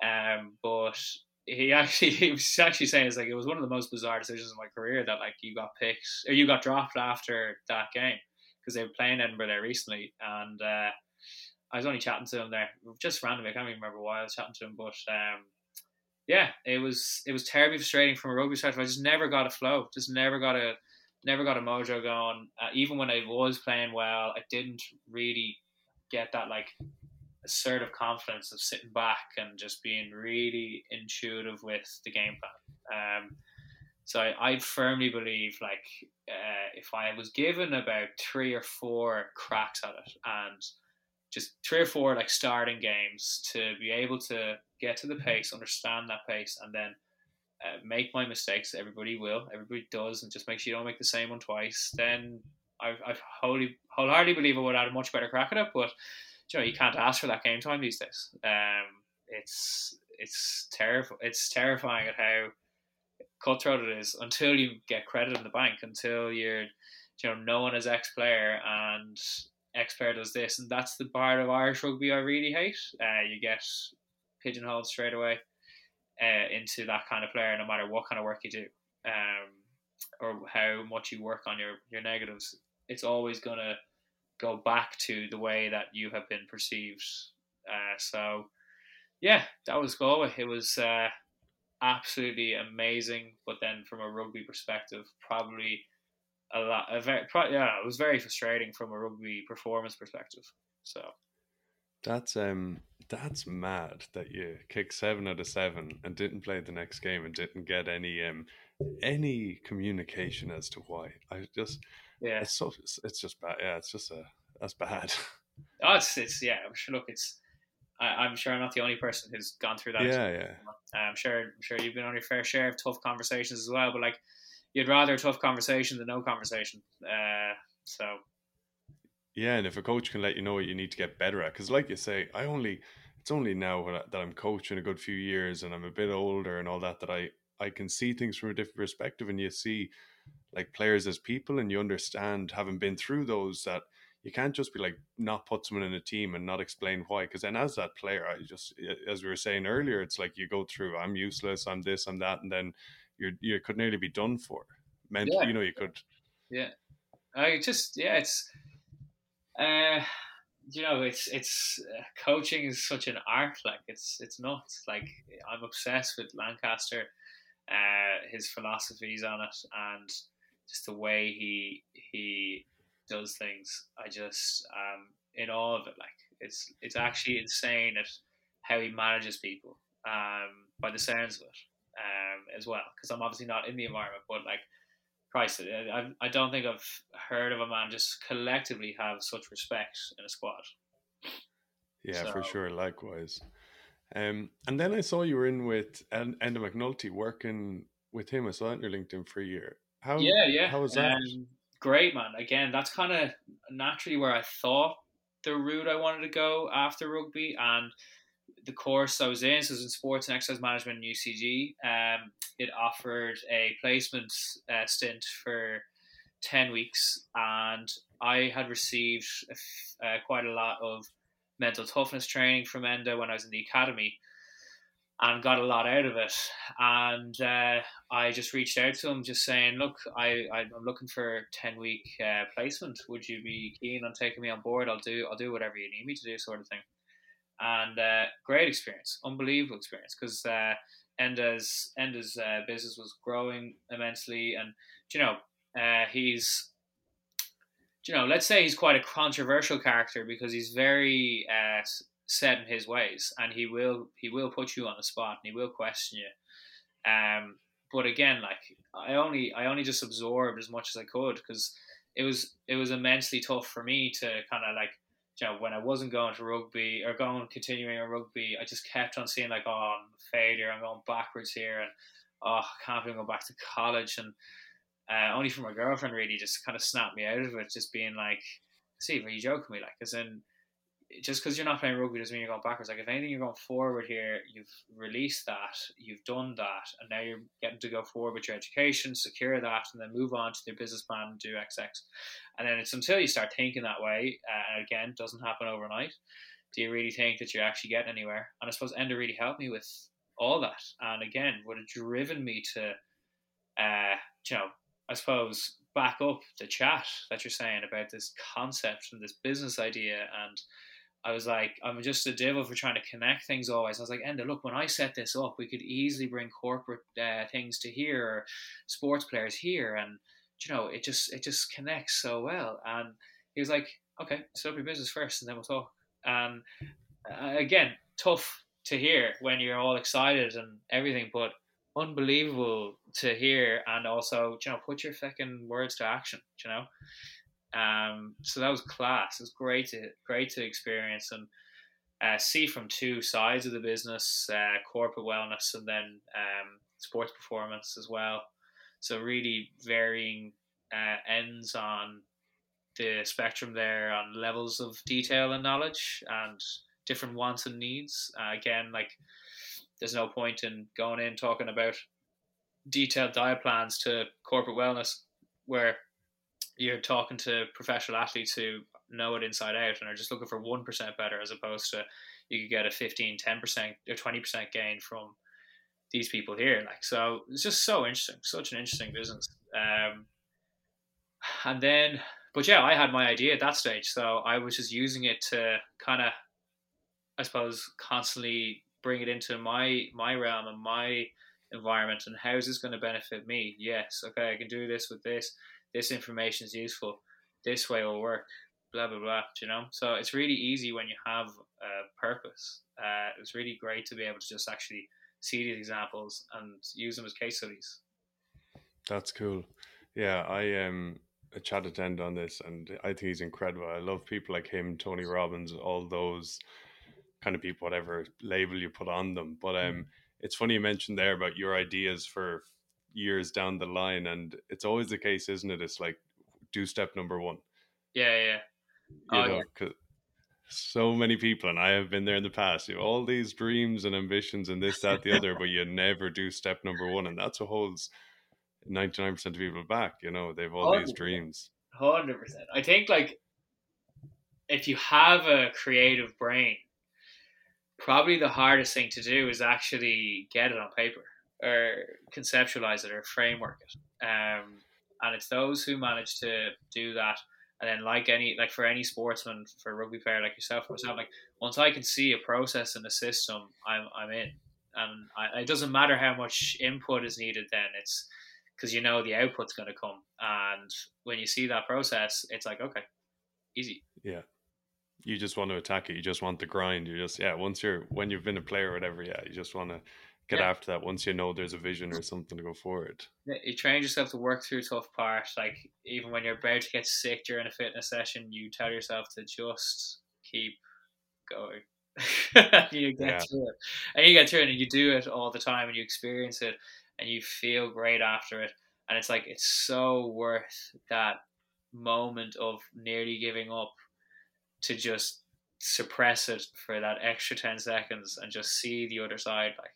um, but he actually he was actually saying it's like it was one of the most bizarre decisions in my career that like you got picked or you got dropped after that game because they were playing Edinburgh there recently and. Uh, I was only chatting to him there, just randomly. I can't even remember why I was chatting to him, but um, yeah, it was it was terribly frustrating from a rugby perspective. I just never got a flow, just never got a never got a mojo going. Uh, even when I was playing well, I didn't really get that like assertive confidence of sitting back and just being really intuitive with the game plan. Um, so I, I firmly believe like uh, if I was given about three or four cracks at it and just three or four like starting games to be able to get to the pace, understand that pace, and then uh, make my mistakes. Everybody will, everybody does, and just make sure you don't make the same one twice. Then I I wholly wholeheartedly believe I would have had a much better crack at it. But you know, you can't ask for that game time these days. Um, it's it's terrible. It's terrifying at how cutthroat it is until you get credit in the bank, until you're you know known as X player and X player does this, and that's the part of Irish rugby I really hate. Uh, you get pigeonholed straight away uh, into that kind of player, no matter what kind of work you do, um, or how much you work on your your negatives. It's always gonna go back to the way that you have been perceived. Uh, so, yeah, that was Galway. It was uh, absolutely amazing, but then from a rugby perspective, probably a lot. A very, yeah, it was very frustrating from a rugby performance perspective. So, That's um that's mad that you kicked seven out of seven and didn't play the next game and didn't get any um any communication as to why. I just yeah, it's so it's just bad. Yeah, it's just a that's bad. Oh, it's it's yeah. I'm sure. Look, it's I, am sure I'm not the only person who's gone through that. Yeah, yeah. I'm sure. I'm sure you've been on your fair share of tough conversations as well. But like, you'd rather a tough conversation than no conversation. Uh, so. Yeah, and if a coach can let you know what you need to get better at, because like you say, I only it's only now that I'm coaching a good few years and I'm a bit older and all that that I I can see things from a different perspective, and you see like players as people, and you understand having been through those that you can't just be like not put someone in a team and not explain why. Because then, as that player, I just as we were saying earlier, it's like you go through I'm useless, I'm this, I'm that, and then you you could nearly be done for. Meant yeah. you know you could. Yeah, I just yeah it's. Uh, you know, it's it's uh, coaching is such an art. Like it's it's nuts. Like I'm obsessed with Lancaster, uh, his philosophies on it, and just the way he he does things. I just um in awe of it. Like it's it's actually insane at how he manages people. Um, by the sounds of it, um, as well. Because I'm obviously not in the environment, but like, Christ, I, I don't think I've heard of a man just collectively have such respect in a squad. Yeah, so, for sure. Likewise. Um, and then I saw you were in with Enda McNulty working with him. I saw on your LinkedIn for a year. How? Yeah, yeah. How was that? Um, great, man. Again, that's kind of naturally where I thought the route I wanted to go after rugby, and the course I was in, so was in sports and exercise management in UCG. Um, it offered a placement uh, stint for ten weeks, and I had received uh, quite a lot of mental toughness training from Enda when I was in the academy and got a lot out of it. And uh, I just reached out to him, just saying, "Look, I, I am looking for ten week uh, placement. Would you be keen on taking me on board? I'll do I'll do whatever you need me to do, sort of thing." And uh, great experience, unbelievable experience, because uh, Enda's Enda's uh, business was growing immensely, and you know uh, he's you know, let's say he's quite a controversial character because he's very uh, set in his ways, and he will he will put you on the spot and he will question you. Um, but again, like I only I only just absorbed as much as I could because it was it was immensely tough for me to kind of like you know when I wasn't going to rugby or going continuing on rugby, I just kept on seeing like oh I'm failure, I'm going backwards here, and oh I can't even go back to college and uh, only for my girlfriend really just kind of snapped me out of it, just being like, "See, are you joking me?" Like, as in, just because you're not playing rugby doesn't mean you're going backwards. Like, if anything, you're going forward here. You've released that, you've done that, and now you're getting to go forward with your education, secure that, and then move on to your business plan and do XX. And then it's until you start thinking that way, uh, and again, doesn't happen overnight. Do you really think that you're actually getting anywhere? And I suppose Enda really helped me with all that. And again, would have driven me to, uh, you know, I suppose, back up the chat that you're saying about this concept and this business idea. And I was like, I'm just a devil for trying to connect things always. I was like, Enda, look, when I set this up, we could easily bring corporate uh, things to here, or sports players here, and you know, it just it just connects so well. And he was like, okay, set up your business first, and then we'll talk. And uh, again, tough to hear when you're all excited and everything, but unbelievable to hear and also you know put your fucking words to action you know um so that was class. It was great to great to experience and uh, see from two sides of the business uh, corporate wellness and then um, sports performance as well. So really varying uh, ends on the spectrum there on levels of detail and knowledge and different wants and needs. Uh, again like there's no point in going in talking about detailed diet plans to corporate wellness where you're talking to professional athletes who know it inside out and are just looking for 1% better as opposed to you could get a 15 10% or 20% gain from these people here. Like so it's just so interesting such an interesting business. Um, and then but yeah i had my idea at that stage. So i was just using it to kind of i suppose constantly bring it into my my realm and my environment and how is this going to benefit me? Yes okay i can do this with this this information is useful this way will work blah blah blah. You know, so it's really easy when you have a purpose. Uh, it's really great to be able to just actually see these examples and use them as case studies. That's cool. Yeah, I um I a chat attend on this, and I think he's incredible. I love people like him, Tony Robbins, all those kind of people, whatever label you put on them. But um, it's funny you mentioned there about your ideas for years down the line, and it's always the case, isn't it? It's like do step number one. Yeah, yeah. You Oh, know, yeah. so many people, and I have been there in the past. You have all these dreams and ambitions, and this, that, the other, but you never do step number one, and that's what holds ninety nine percent of people back. You know, they've all these 100%. dreams. Hundred percent. I think like if you have a creative brain, probably the hardest thing to do is actually get it on paper or conceptualize it or framework it. Um, and it's those who manage to do that. And then, like any, like for any sportsman, for a rugby player like yourself, myself, like once I can see a process and a system, I'm I'm in. And I, it doesn't matter how much input is needed. Then it's because you know the output's going to come. And when you see that process, it's like okay, easy. Yeah. You just want to attack it. You just want the grind. You just yeah. Once you're when you've been a player or whatever, yeah, you just want to get Yeah. after that. Once you know there's a vision or something to go forward. You train yourself to work through tough parts. Like even when you're about to get sick during a fitness session, you tell yourself to just keep going. you get Yeah. through it, and you get through it, and you do it all the time, and you experience it, and you feel great after it. And it's like it's so worth that moment of nearly giving up to just suppress it for that extra 10 seconds and just see the other side like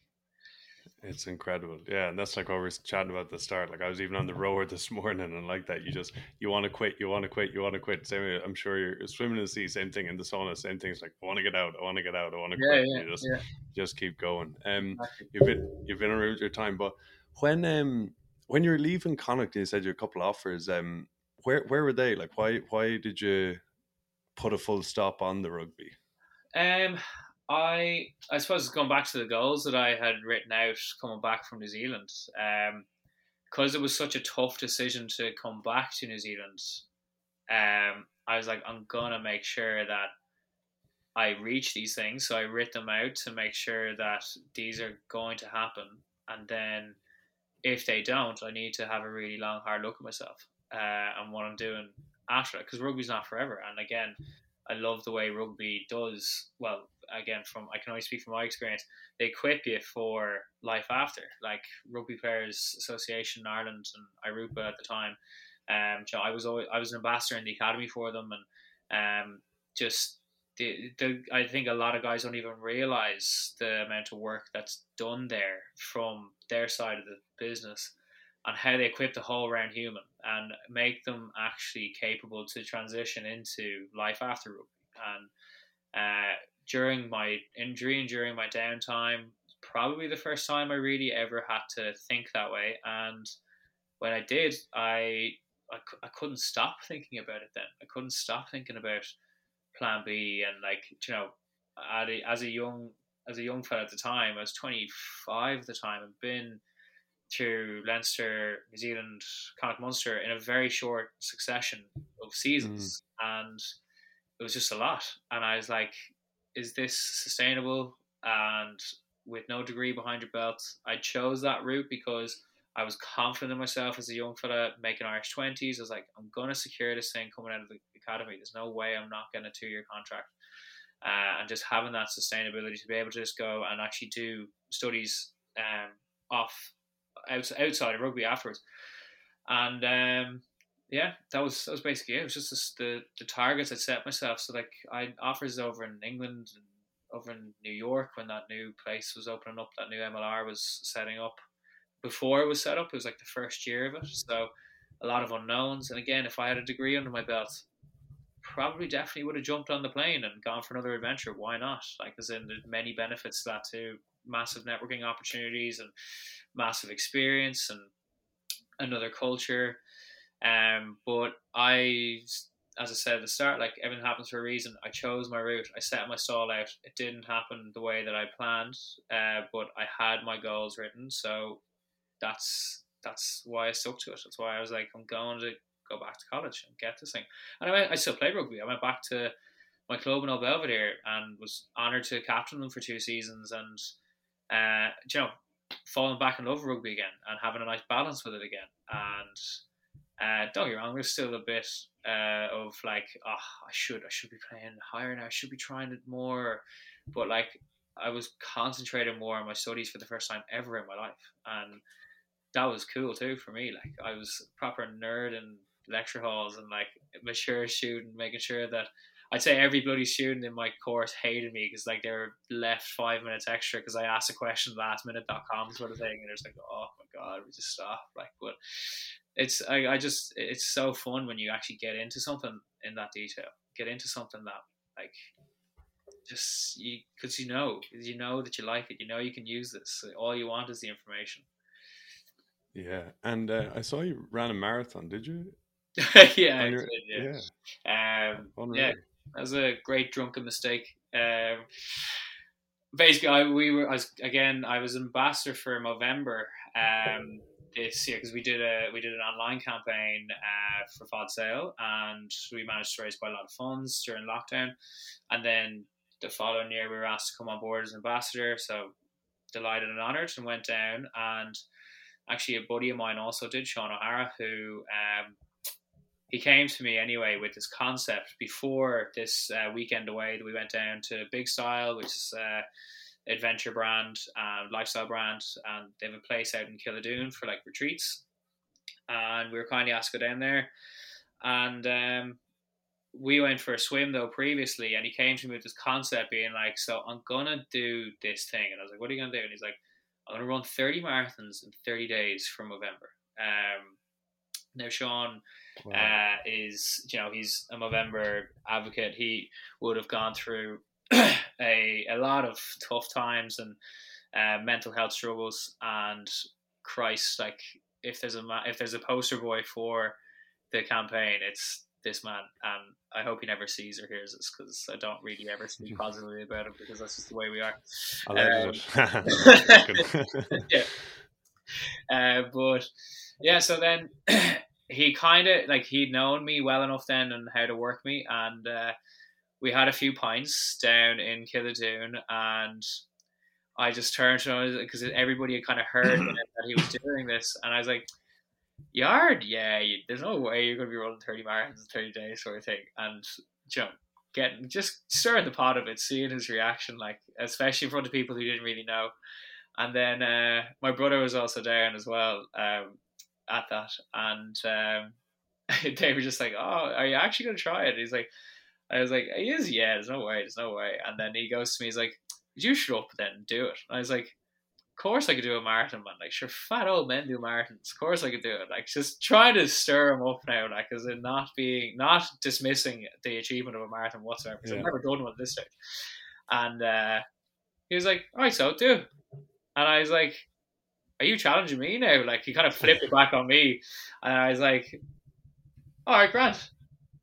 It's incredible. Yeah, and that's like what we were chatting about at the start. Like I was even on the rower this morning and like that. You just you want to quit, you want to quit, you want to quit. Same way, I'm sure you're swimming in the sea, same thing in the sauna, same thing. It's like I want to get out, I want to get out, I want to yeah quit. yeah, you just yeah just keep going. Um you've been you've been around your time, but when um when you're leaving Connacht, you said you had a couple offers. Um, where where were they? Like, why why did you put a full stop on the rugby? Um, I I suppose going back to the goals that I had written out coming back from New Zealand, um, because it was such a tough decision to come back to New Zealand. Um, I was like, I'm gonna make sure that I reach these things. So I writ them out to make sure that these are going to happen, and then if they don't, I need to have a really long, hard look at myself uh, and what I'm doing after that. Because rugby's not forever, and again. I love the way rugby does. Well, again, from I can only speak from my experience. They equip you for life after, like Rugby Players Association in Ireland and Irupa at the time. Um, so I was always, I was an ambassador in the academy for them, and um, just the, the I think a lot of guys don't even realize the amount of work that's done there from their side of the business and how they equip the whole round human and make them actually capable to transition into life after rugby. And uh, during my injury and during my downtime, probably the first time I really ever had to think that way. And when I did, I I, I couldn't stop thinking about it. Then I couldn't stop thinking about Plan B and like you know, as a young as a young fella at the time, I was twenty five at the time and been to Leinster, New Zealand, Connacht Munster in a very short succession of seasons, mm. and it was just a lot. And I was like, "Is this sustainable?" And with no degree behind your belt, I chose that route because I was confident in myself as a young fella making Irish twenties. I was like, "I'm gonna secure this thing coming out of the academy. There's no way I'm not getting a two year contract." Uh, and just having that sustainability to be able to just go and actually do studies um, off outside of rugby afterwards. And um, yeah, that was that was basically it. It was just this, the the targets I set myself. So like I had offers over in England and over in New York when that new place was opening up, that new MLR was setting up. Before it was set up, it was like the first year of it. So a lot of unknowns. And again, if I had a degree under my belt, probably definitely would have jumped on the plane and gone for another adventure. Why not? Like, as in, there's many benefits to that too. Massive networking opportunities and massive experience and another culture. Um, but I, as I said at the start, like everything happens for a reason. I chose my route. I set my stall out. It didn't happen the way that I planned, uh, but I had my goals written. So that's that's why I stuck to it. That's why I was like, I'm going to go back to college and get this thing. And I went, I still played rugby. I went back to my club in Old Belvedere and was honoured to captain them for two seasons and uh, you know falling back in love with rugby again and having a nice balance with it again. And uh, don't get me wrong, there's still a bit uh, of like, oh, I should, I should be playing higher now. I should be trying it more. But like, I was concentrating more on my studies for the first time ever in my life, and that was cool too for me. Like, I was proper nerd in lecture halls and like mature student, making sure that I'd say every bloody student in my course hated me because like they were left five minutes extra because I asked a question last minute.com sort of thing and it's like oh my god we just stop like but it's I, I just it's so fun when you actually get into something in that detail get into something that like just you because you know you know that you like it you know you can use this all you want is the information. Yeah and uh, I saw you ran a marathon did you? Yeah, your, did, yeah, yeah. Um, yeah that was a great drunken mistake. Um, basically, I, we were I was, again. I was ambassador for Movember um, this year because we did a we did an online campaign uh, for Fad Saoil, and we managed to raise quite a lot of funds during lockdown. And then the following year, we were asked to come on board as ambassador. So delighted and honoured, and went down. And actually, a buddy of mine also did, Sean O'Hara, who um, he came to me anyway with this concept before this uh, weekend away that we went down to Big Style, which is uh, adventure brand, uh, lifestyle brand, and they have a place out in Killadoon for like retreats. And we were kindly asked to go down there, and um, we went for a swim though previously, and he came to me with this concept, being like, "So I'm gonna do this thing," and I was like, "What are you gonna do?" And he's like, "I'm gonna run 30 marathons in 30 days from November." Um, now, Sean wow. uh, is, you know, he's a Movember advocate. He would have gone through a, a lot of tough times and uh, mental health struggles. And Christ, like, if there's a if there's a poster boy for the campaign, it's this man. And I hope he never sees or hears this because I don't really ever speak positively about him because that's just the way we are. I Um, yeah. Uh, but yeah, so then he kind of like he'd known me well enough then and how to work me, and uh, we had a few pints down in Killadoon, and I just turned to him because everybody had kind of heard that he was doing this, and I was like, "Yard, yeah, you, there's no way you're going to be running thirty marathons in thirty days, sort of thing." And you know, getting just stirring the pot of it, seeing his reaction, like especially in front of people who didn't really know. And then uh, my brother was also down as well um, at that, and um, they were just like, "Oh, are you actually gonna try it?" He's like, "I was like, he is, yeah. There's no way, there's no way." And then he goes to me, he's like, "You shut up then and do it." And I was like, "Of course I could do a marathon, man. Like, sure, fat old men do marathons. Of course I could do it. Like, just trying to stir him up now, like, as in not being, not dismissing the achievement of a marathon whatsoever. Because yeah. I've never done one this stage." And uh, he was like, "All right, so do." And I was like, Are you challenging me now? Like, he kind of flipped it back on me. And I was like, All right, Grant.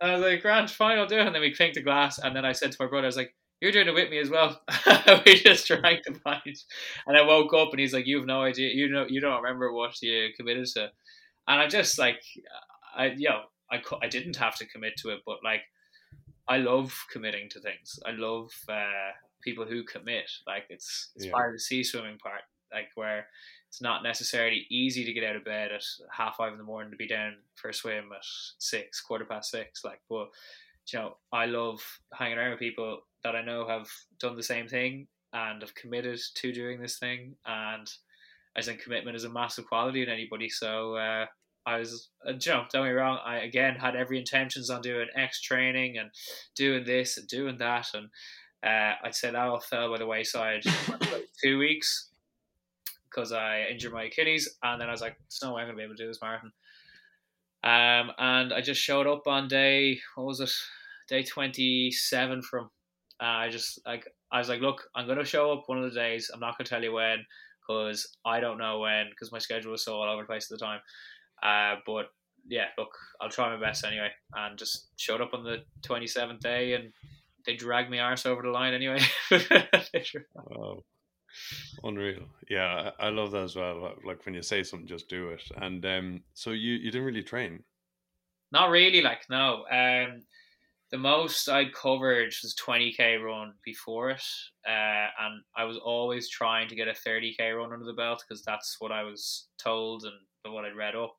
And I was like, Grant, fine, I'll do it. And then we clinked the glass. And then I said to my brother, I was like, You're doing it with me as well. we just drank the pint. And I woke up and he's like, You have no idea. You know, you don't remember what you committed to. And I just like, I, you know, I, I didn't have to commit to it, but like, I love committing to things. I love uh, people who commit. Like it's it's yeah. part of the sea swimming part, like where it's not necessarily easy to get out of bed at half five in the morning to be down for a swim at six, quarter past six. Like, but you know, I love hanging around with people that I know have done the same thing and have committed to doing this thing. And I think commitment is a massive quality in anybody. So uh, I was, uh, you know, don't get me wrong. I again had every intentions on doing X training and doing this and doing that, and uh, I'd say that all fell by the wayside two weeks because I injured my Achilles, and then I was like, "There's no way I'm gonna be able to do this marathon." Um, and I just showed up on day what was it, day twenty seven from. Uh, I just like I was like, "Look, I'm gonna show up one of the days. I'm not gonna tell you when because I don't know when because my schedule was so all over the place at the time." Uh, but yeah, look, I'll try my best anyway, and just showed up on the twenty seventh day and they dragged me arse over the line anyway. wow. Unreal. Yeah, I love that as well. Like when you say something, just do it. And um, so you, you didn't really train? Not really. Like no. Um, the most I'd covered was 20k run before it, uh, and I was always trying to get a 30k run under the belt because that's what I was told and what I'd read up.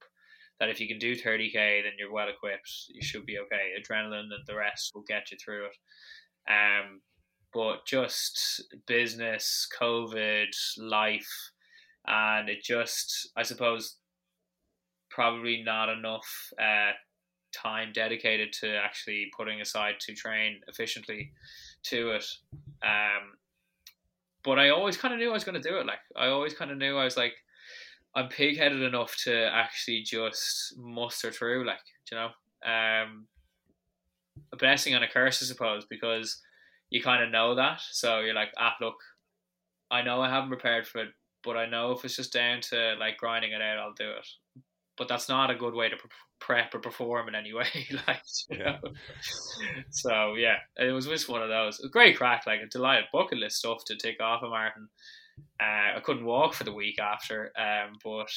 That if you can do 30k, then you're well equipped. You should be okay. Adrenaline and the rest will get you through it. Um, but just business, COVID, life, and it just, I suppose, probably not enough uh, time dedicated to actually putting aside to train efficiently to it. Um, but I always kind of knew I was going to do it. Like I always kind of knew I was like, I'm pig-headed enough to actually just muster through. Like you know, um, a blessing and a curse, I suppose, because you kind of know that. So you're like, ah, look, I know I haven't prepared for it, but I know if it's just down to like grinding it out, I'll do it. But that's not a good way to prep or perform in any way. like, yeah. so yeah, it was just one of those. Great crack, like a delighted bucket list stuff to take off of Martin. Uh, I couldn't walk for the week after, um, but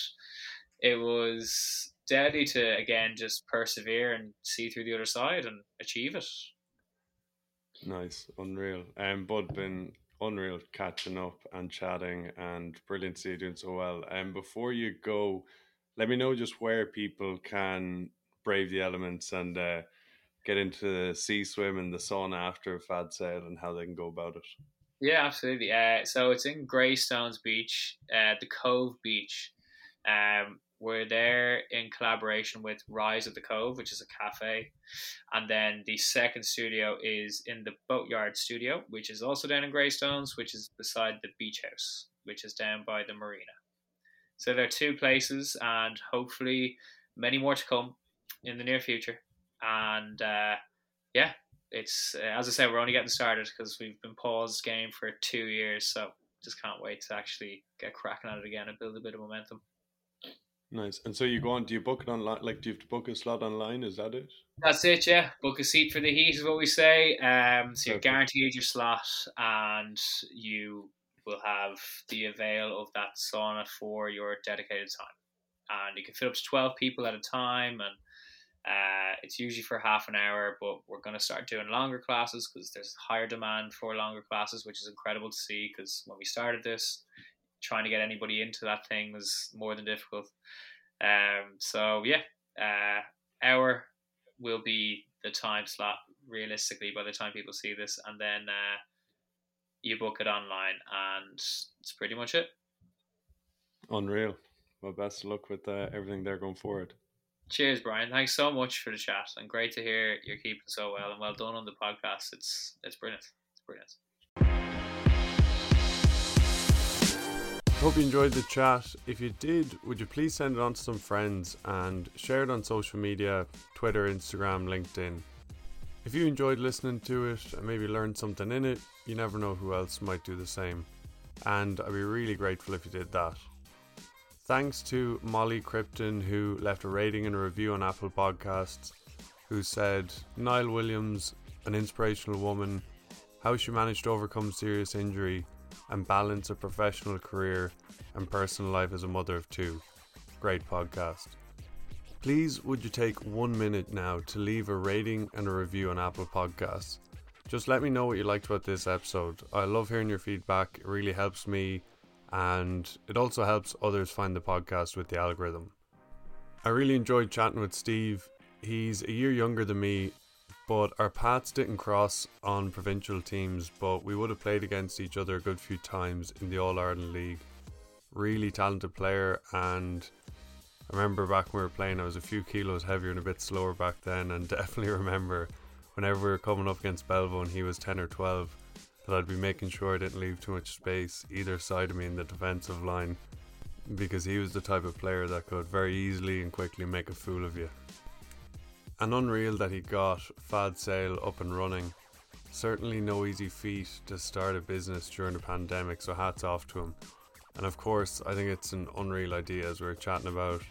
it was deadly to again just persevere and see through the other side and achieve it. Nice, unreal. Um, Bud been unreal catching up and chatting, and brilliant to see you doing so well. And um, before you go, let me know just where people can brave the elements and uh, get into the sea swim and the sauna after a Fad Saoil and how they can go about it. Yeah, absolutely. Uh, so it's in Greystones Beach, uh, the Cove Beach. Um, we're there in collaboration with Rise of the Cove, which is a cafe. And then the second studio is in the Boatyard Studio, which is also down in Greystones, which is beside the beach house, which is down by the marina. So there are two places, and hopefully many more to come in the near future. And uh, yeah, it's uh, as I said, we're only getting started because we've been paused game for two years. So just can't wait to actually get cracking at it again and build a bit of momentum. Nice. And so you go on, do you book it online? Like, do you have to book a slot online? Is that it? That's it, yeah. Book a seat for the heat is what we say. Um, so you're guaranteed your slot and you will have the avail of that sauna for your dedicated time. And you can fit up to 12 people at a time, and uh, it's usually for half an hour, but we're going to start doing longer classes because there's higher demand for longer classes, which is incredible to see because when we started this, trying to get anybody into that thing was more than difficult. Um, so, yeah, uh, hour will be the time slot realistically by the time people see this, and then uh, you book it online, and it's pretty much it. Unreal. Well, best of luck with uh, everything there going forward. Cheers, Brian. Thanks so much for the chat, and great to hear you're keeping so well, and well done on the podcast. It's it's brilliant. It's brilliant. Hope you enjoyed the chat. If you did, would you please send it on to some friends and share it on social media Twitter, Instagram, LinkedIn. If you enjoyed listening to it and maybe learned something in it, you never know who else might do the same. And I'd be really grateful if you did that. Thanks to Molly Krypton, who left a rating and a review on Apple Podcasts, who said, Niall Williams, an inspirational woman, how she managed to overcome serious injury and balance a professional career and personal life as a mother of two. Great podcast. Please, would you take one minute now to leave a rating and a review on Apple Podcasts? Just let me know what you liked about this episode. I love hearing your feedback, it really helps me, and it also helps others find the podcast with the algorithm. I really enjoyed chatting with Steve. He's a year younger than me, but our paths didn't cross on provincial teams, but we would have played against each other a good few times in the All Ireland League. Really talented player and I remember back when we were playing, I was a few kilos heavier and a bit slower back then, and definitely remember whenever we were coming up against Belvo and he was 10 or 12, that I'd be making sure I didn't leave too much space either side of me in the defensive line because he was the type of player that could very easily and quickly make a fool of you. And unreal that he got Fad Saoil up and running. Certainly no easy feat to start a business during a pandemic, so hats off to him. And of course, I think it's an unreal idea as we are chatting about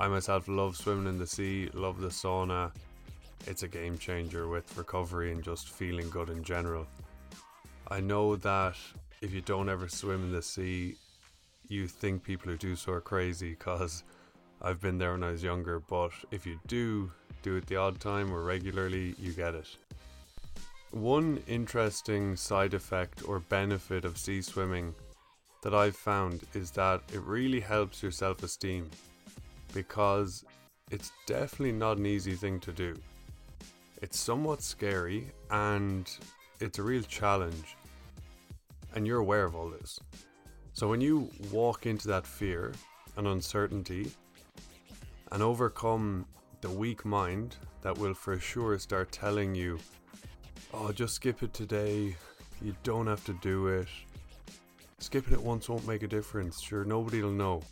I myself love swimming in the sea, love the sauna. It's a game changer with recovery and just feeling good in general. I know that if you don't ever swim in the sea, you think people who do so are crazy because I've been there when I was younger. But if you do, do it the odd time or regularly, you get it. One interesting side effect or benefit of sea swimming that I've found is that it really helps your self esteem because it's definitely not an easy thing to do. It's somewhat scary and it's a real challenge, and you're aware of all this. So when you walk into that fear and uncertainty and overcome the weak mind that will for sure start telling you oh, just skip it today. You don't have to do it. Skipping it once won't make a difference. Sure, nobody will know.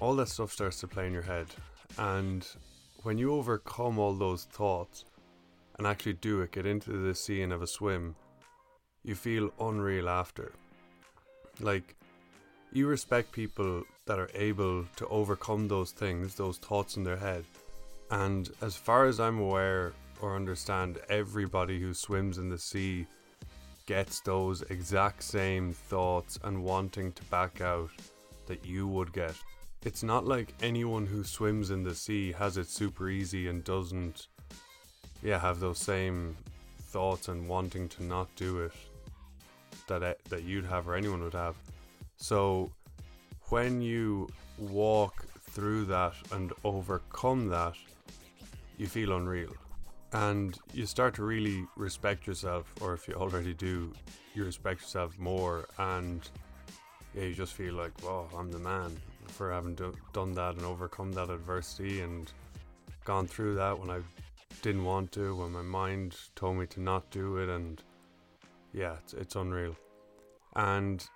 All that stuff starts to play in your head. And when you overcome all those thoughts and actually do it, get into the sea and have a swim, you feel unreal after. Like, you respect people that are able to overcome those things, those thoughts in their head. And as far as I'm aware, or understand everybody who swims in the sea gets those exact same thoughts and wanting to back out that you would get. It's not like anyone who swims in the sea has it super easy and doesn't yeah have those same thoughts and wanting to not do it that that you'd have or anyone would have. So when you walk through that and overcome that, you feel unreal. And you start to really respect yourself or if you already do you respect yourself more and yeah you just feel like wow i'm the man for having do- done that and overcome that adversity and gone through that when i didn't want to when my mind told me to not do it. And yeah it's, it's unreal. And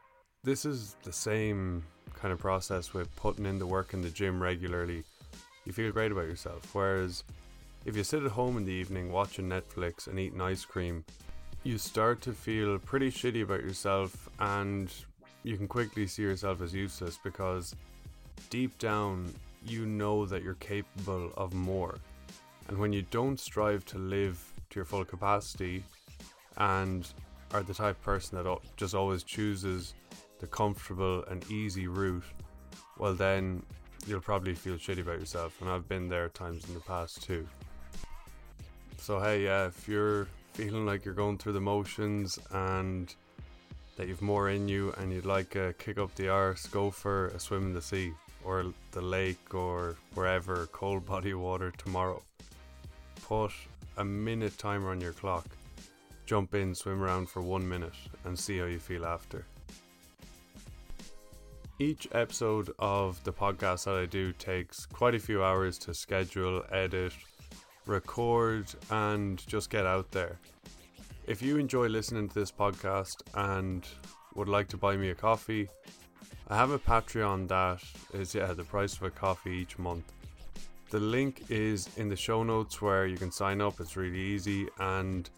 this is the same kind of process with putting in the work in the gym regularly you feel great about yourself whereas if you sit at home in the evening watching Netflix and eating ice cream, you start to feel pretty shitty about yourself and you can quickly see yourself as useless because deep down you know that you're capable of more. And when you don't strive to live to your full capacity and are the type of person that just always chooses the comfortable and easy route, well, then you'll probably feel shitty about yourself. And I've been there times in the past too. So hey, yeah, if you're feeling like you're going through the motions and that you've more in you and you'd like a kick up the arse, go for a swim in the sea or the lake or wherever, cold body water tomorrow. Put a minute timer on your clock. Jump in, swim around for one minute, and see how you feel after. Each episode of the podcast that I do takes quite a few hours to schedule, edit, record, and just get out there. If you enjoy listening to this podcast and would like to buy me a coffee, I have a Patreon that is yeah the price of a coffee each month. The link is in the show notes where you can sign up. It's really easy and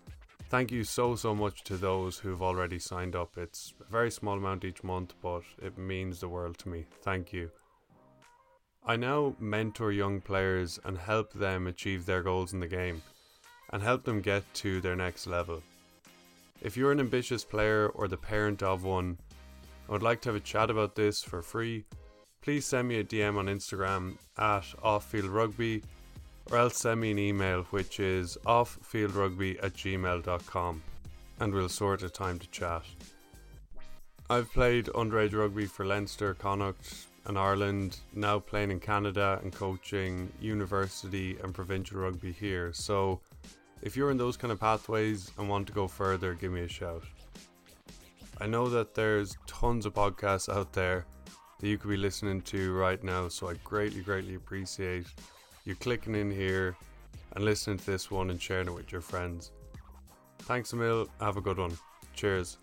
thank you so so much to those who've already signed up. It's a very small amount each month, but it means the world to me. Thank you. I now mentor young players and help them achieve their goals in the game and help them get to their next level. If you're an ambitious player or the parent of one, I would like to have a chat about this for free. Please send me a DM on Instagram at offfieldrugby or else send me an email which is offfieldrugby at gmail.com and we'll sort a time to chat. I've played underage rugby for Leinster, Connacht, and Ireland, now playing in Canada and coaching university and provincial rugby here. So if you're in those kind of pathways and want to go further, give me a shout. I know that there's tons of podcasts out there that you could be listening to right now, so I greatly, greatly appreciate you clicking in here and listening to this one and sharing it with your friends. Thanks a mil, have a good one. Cheers.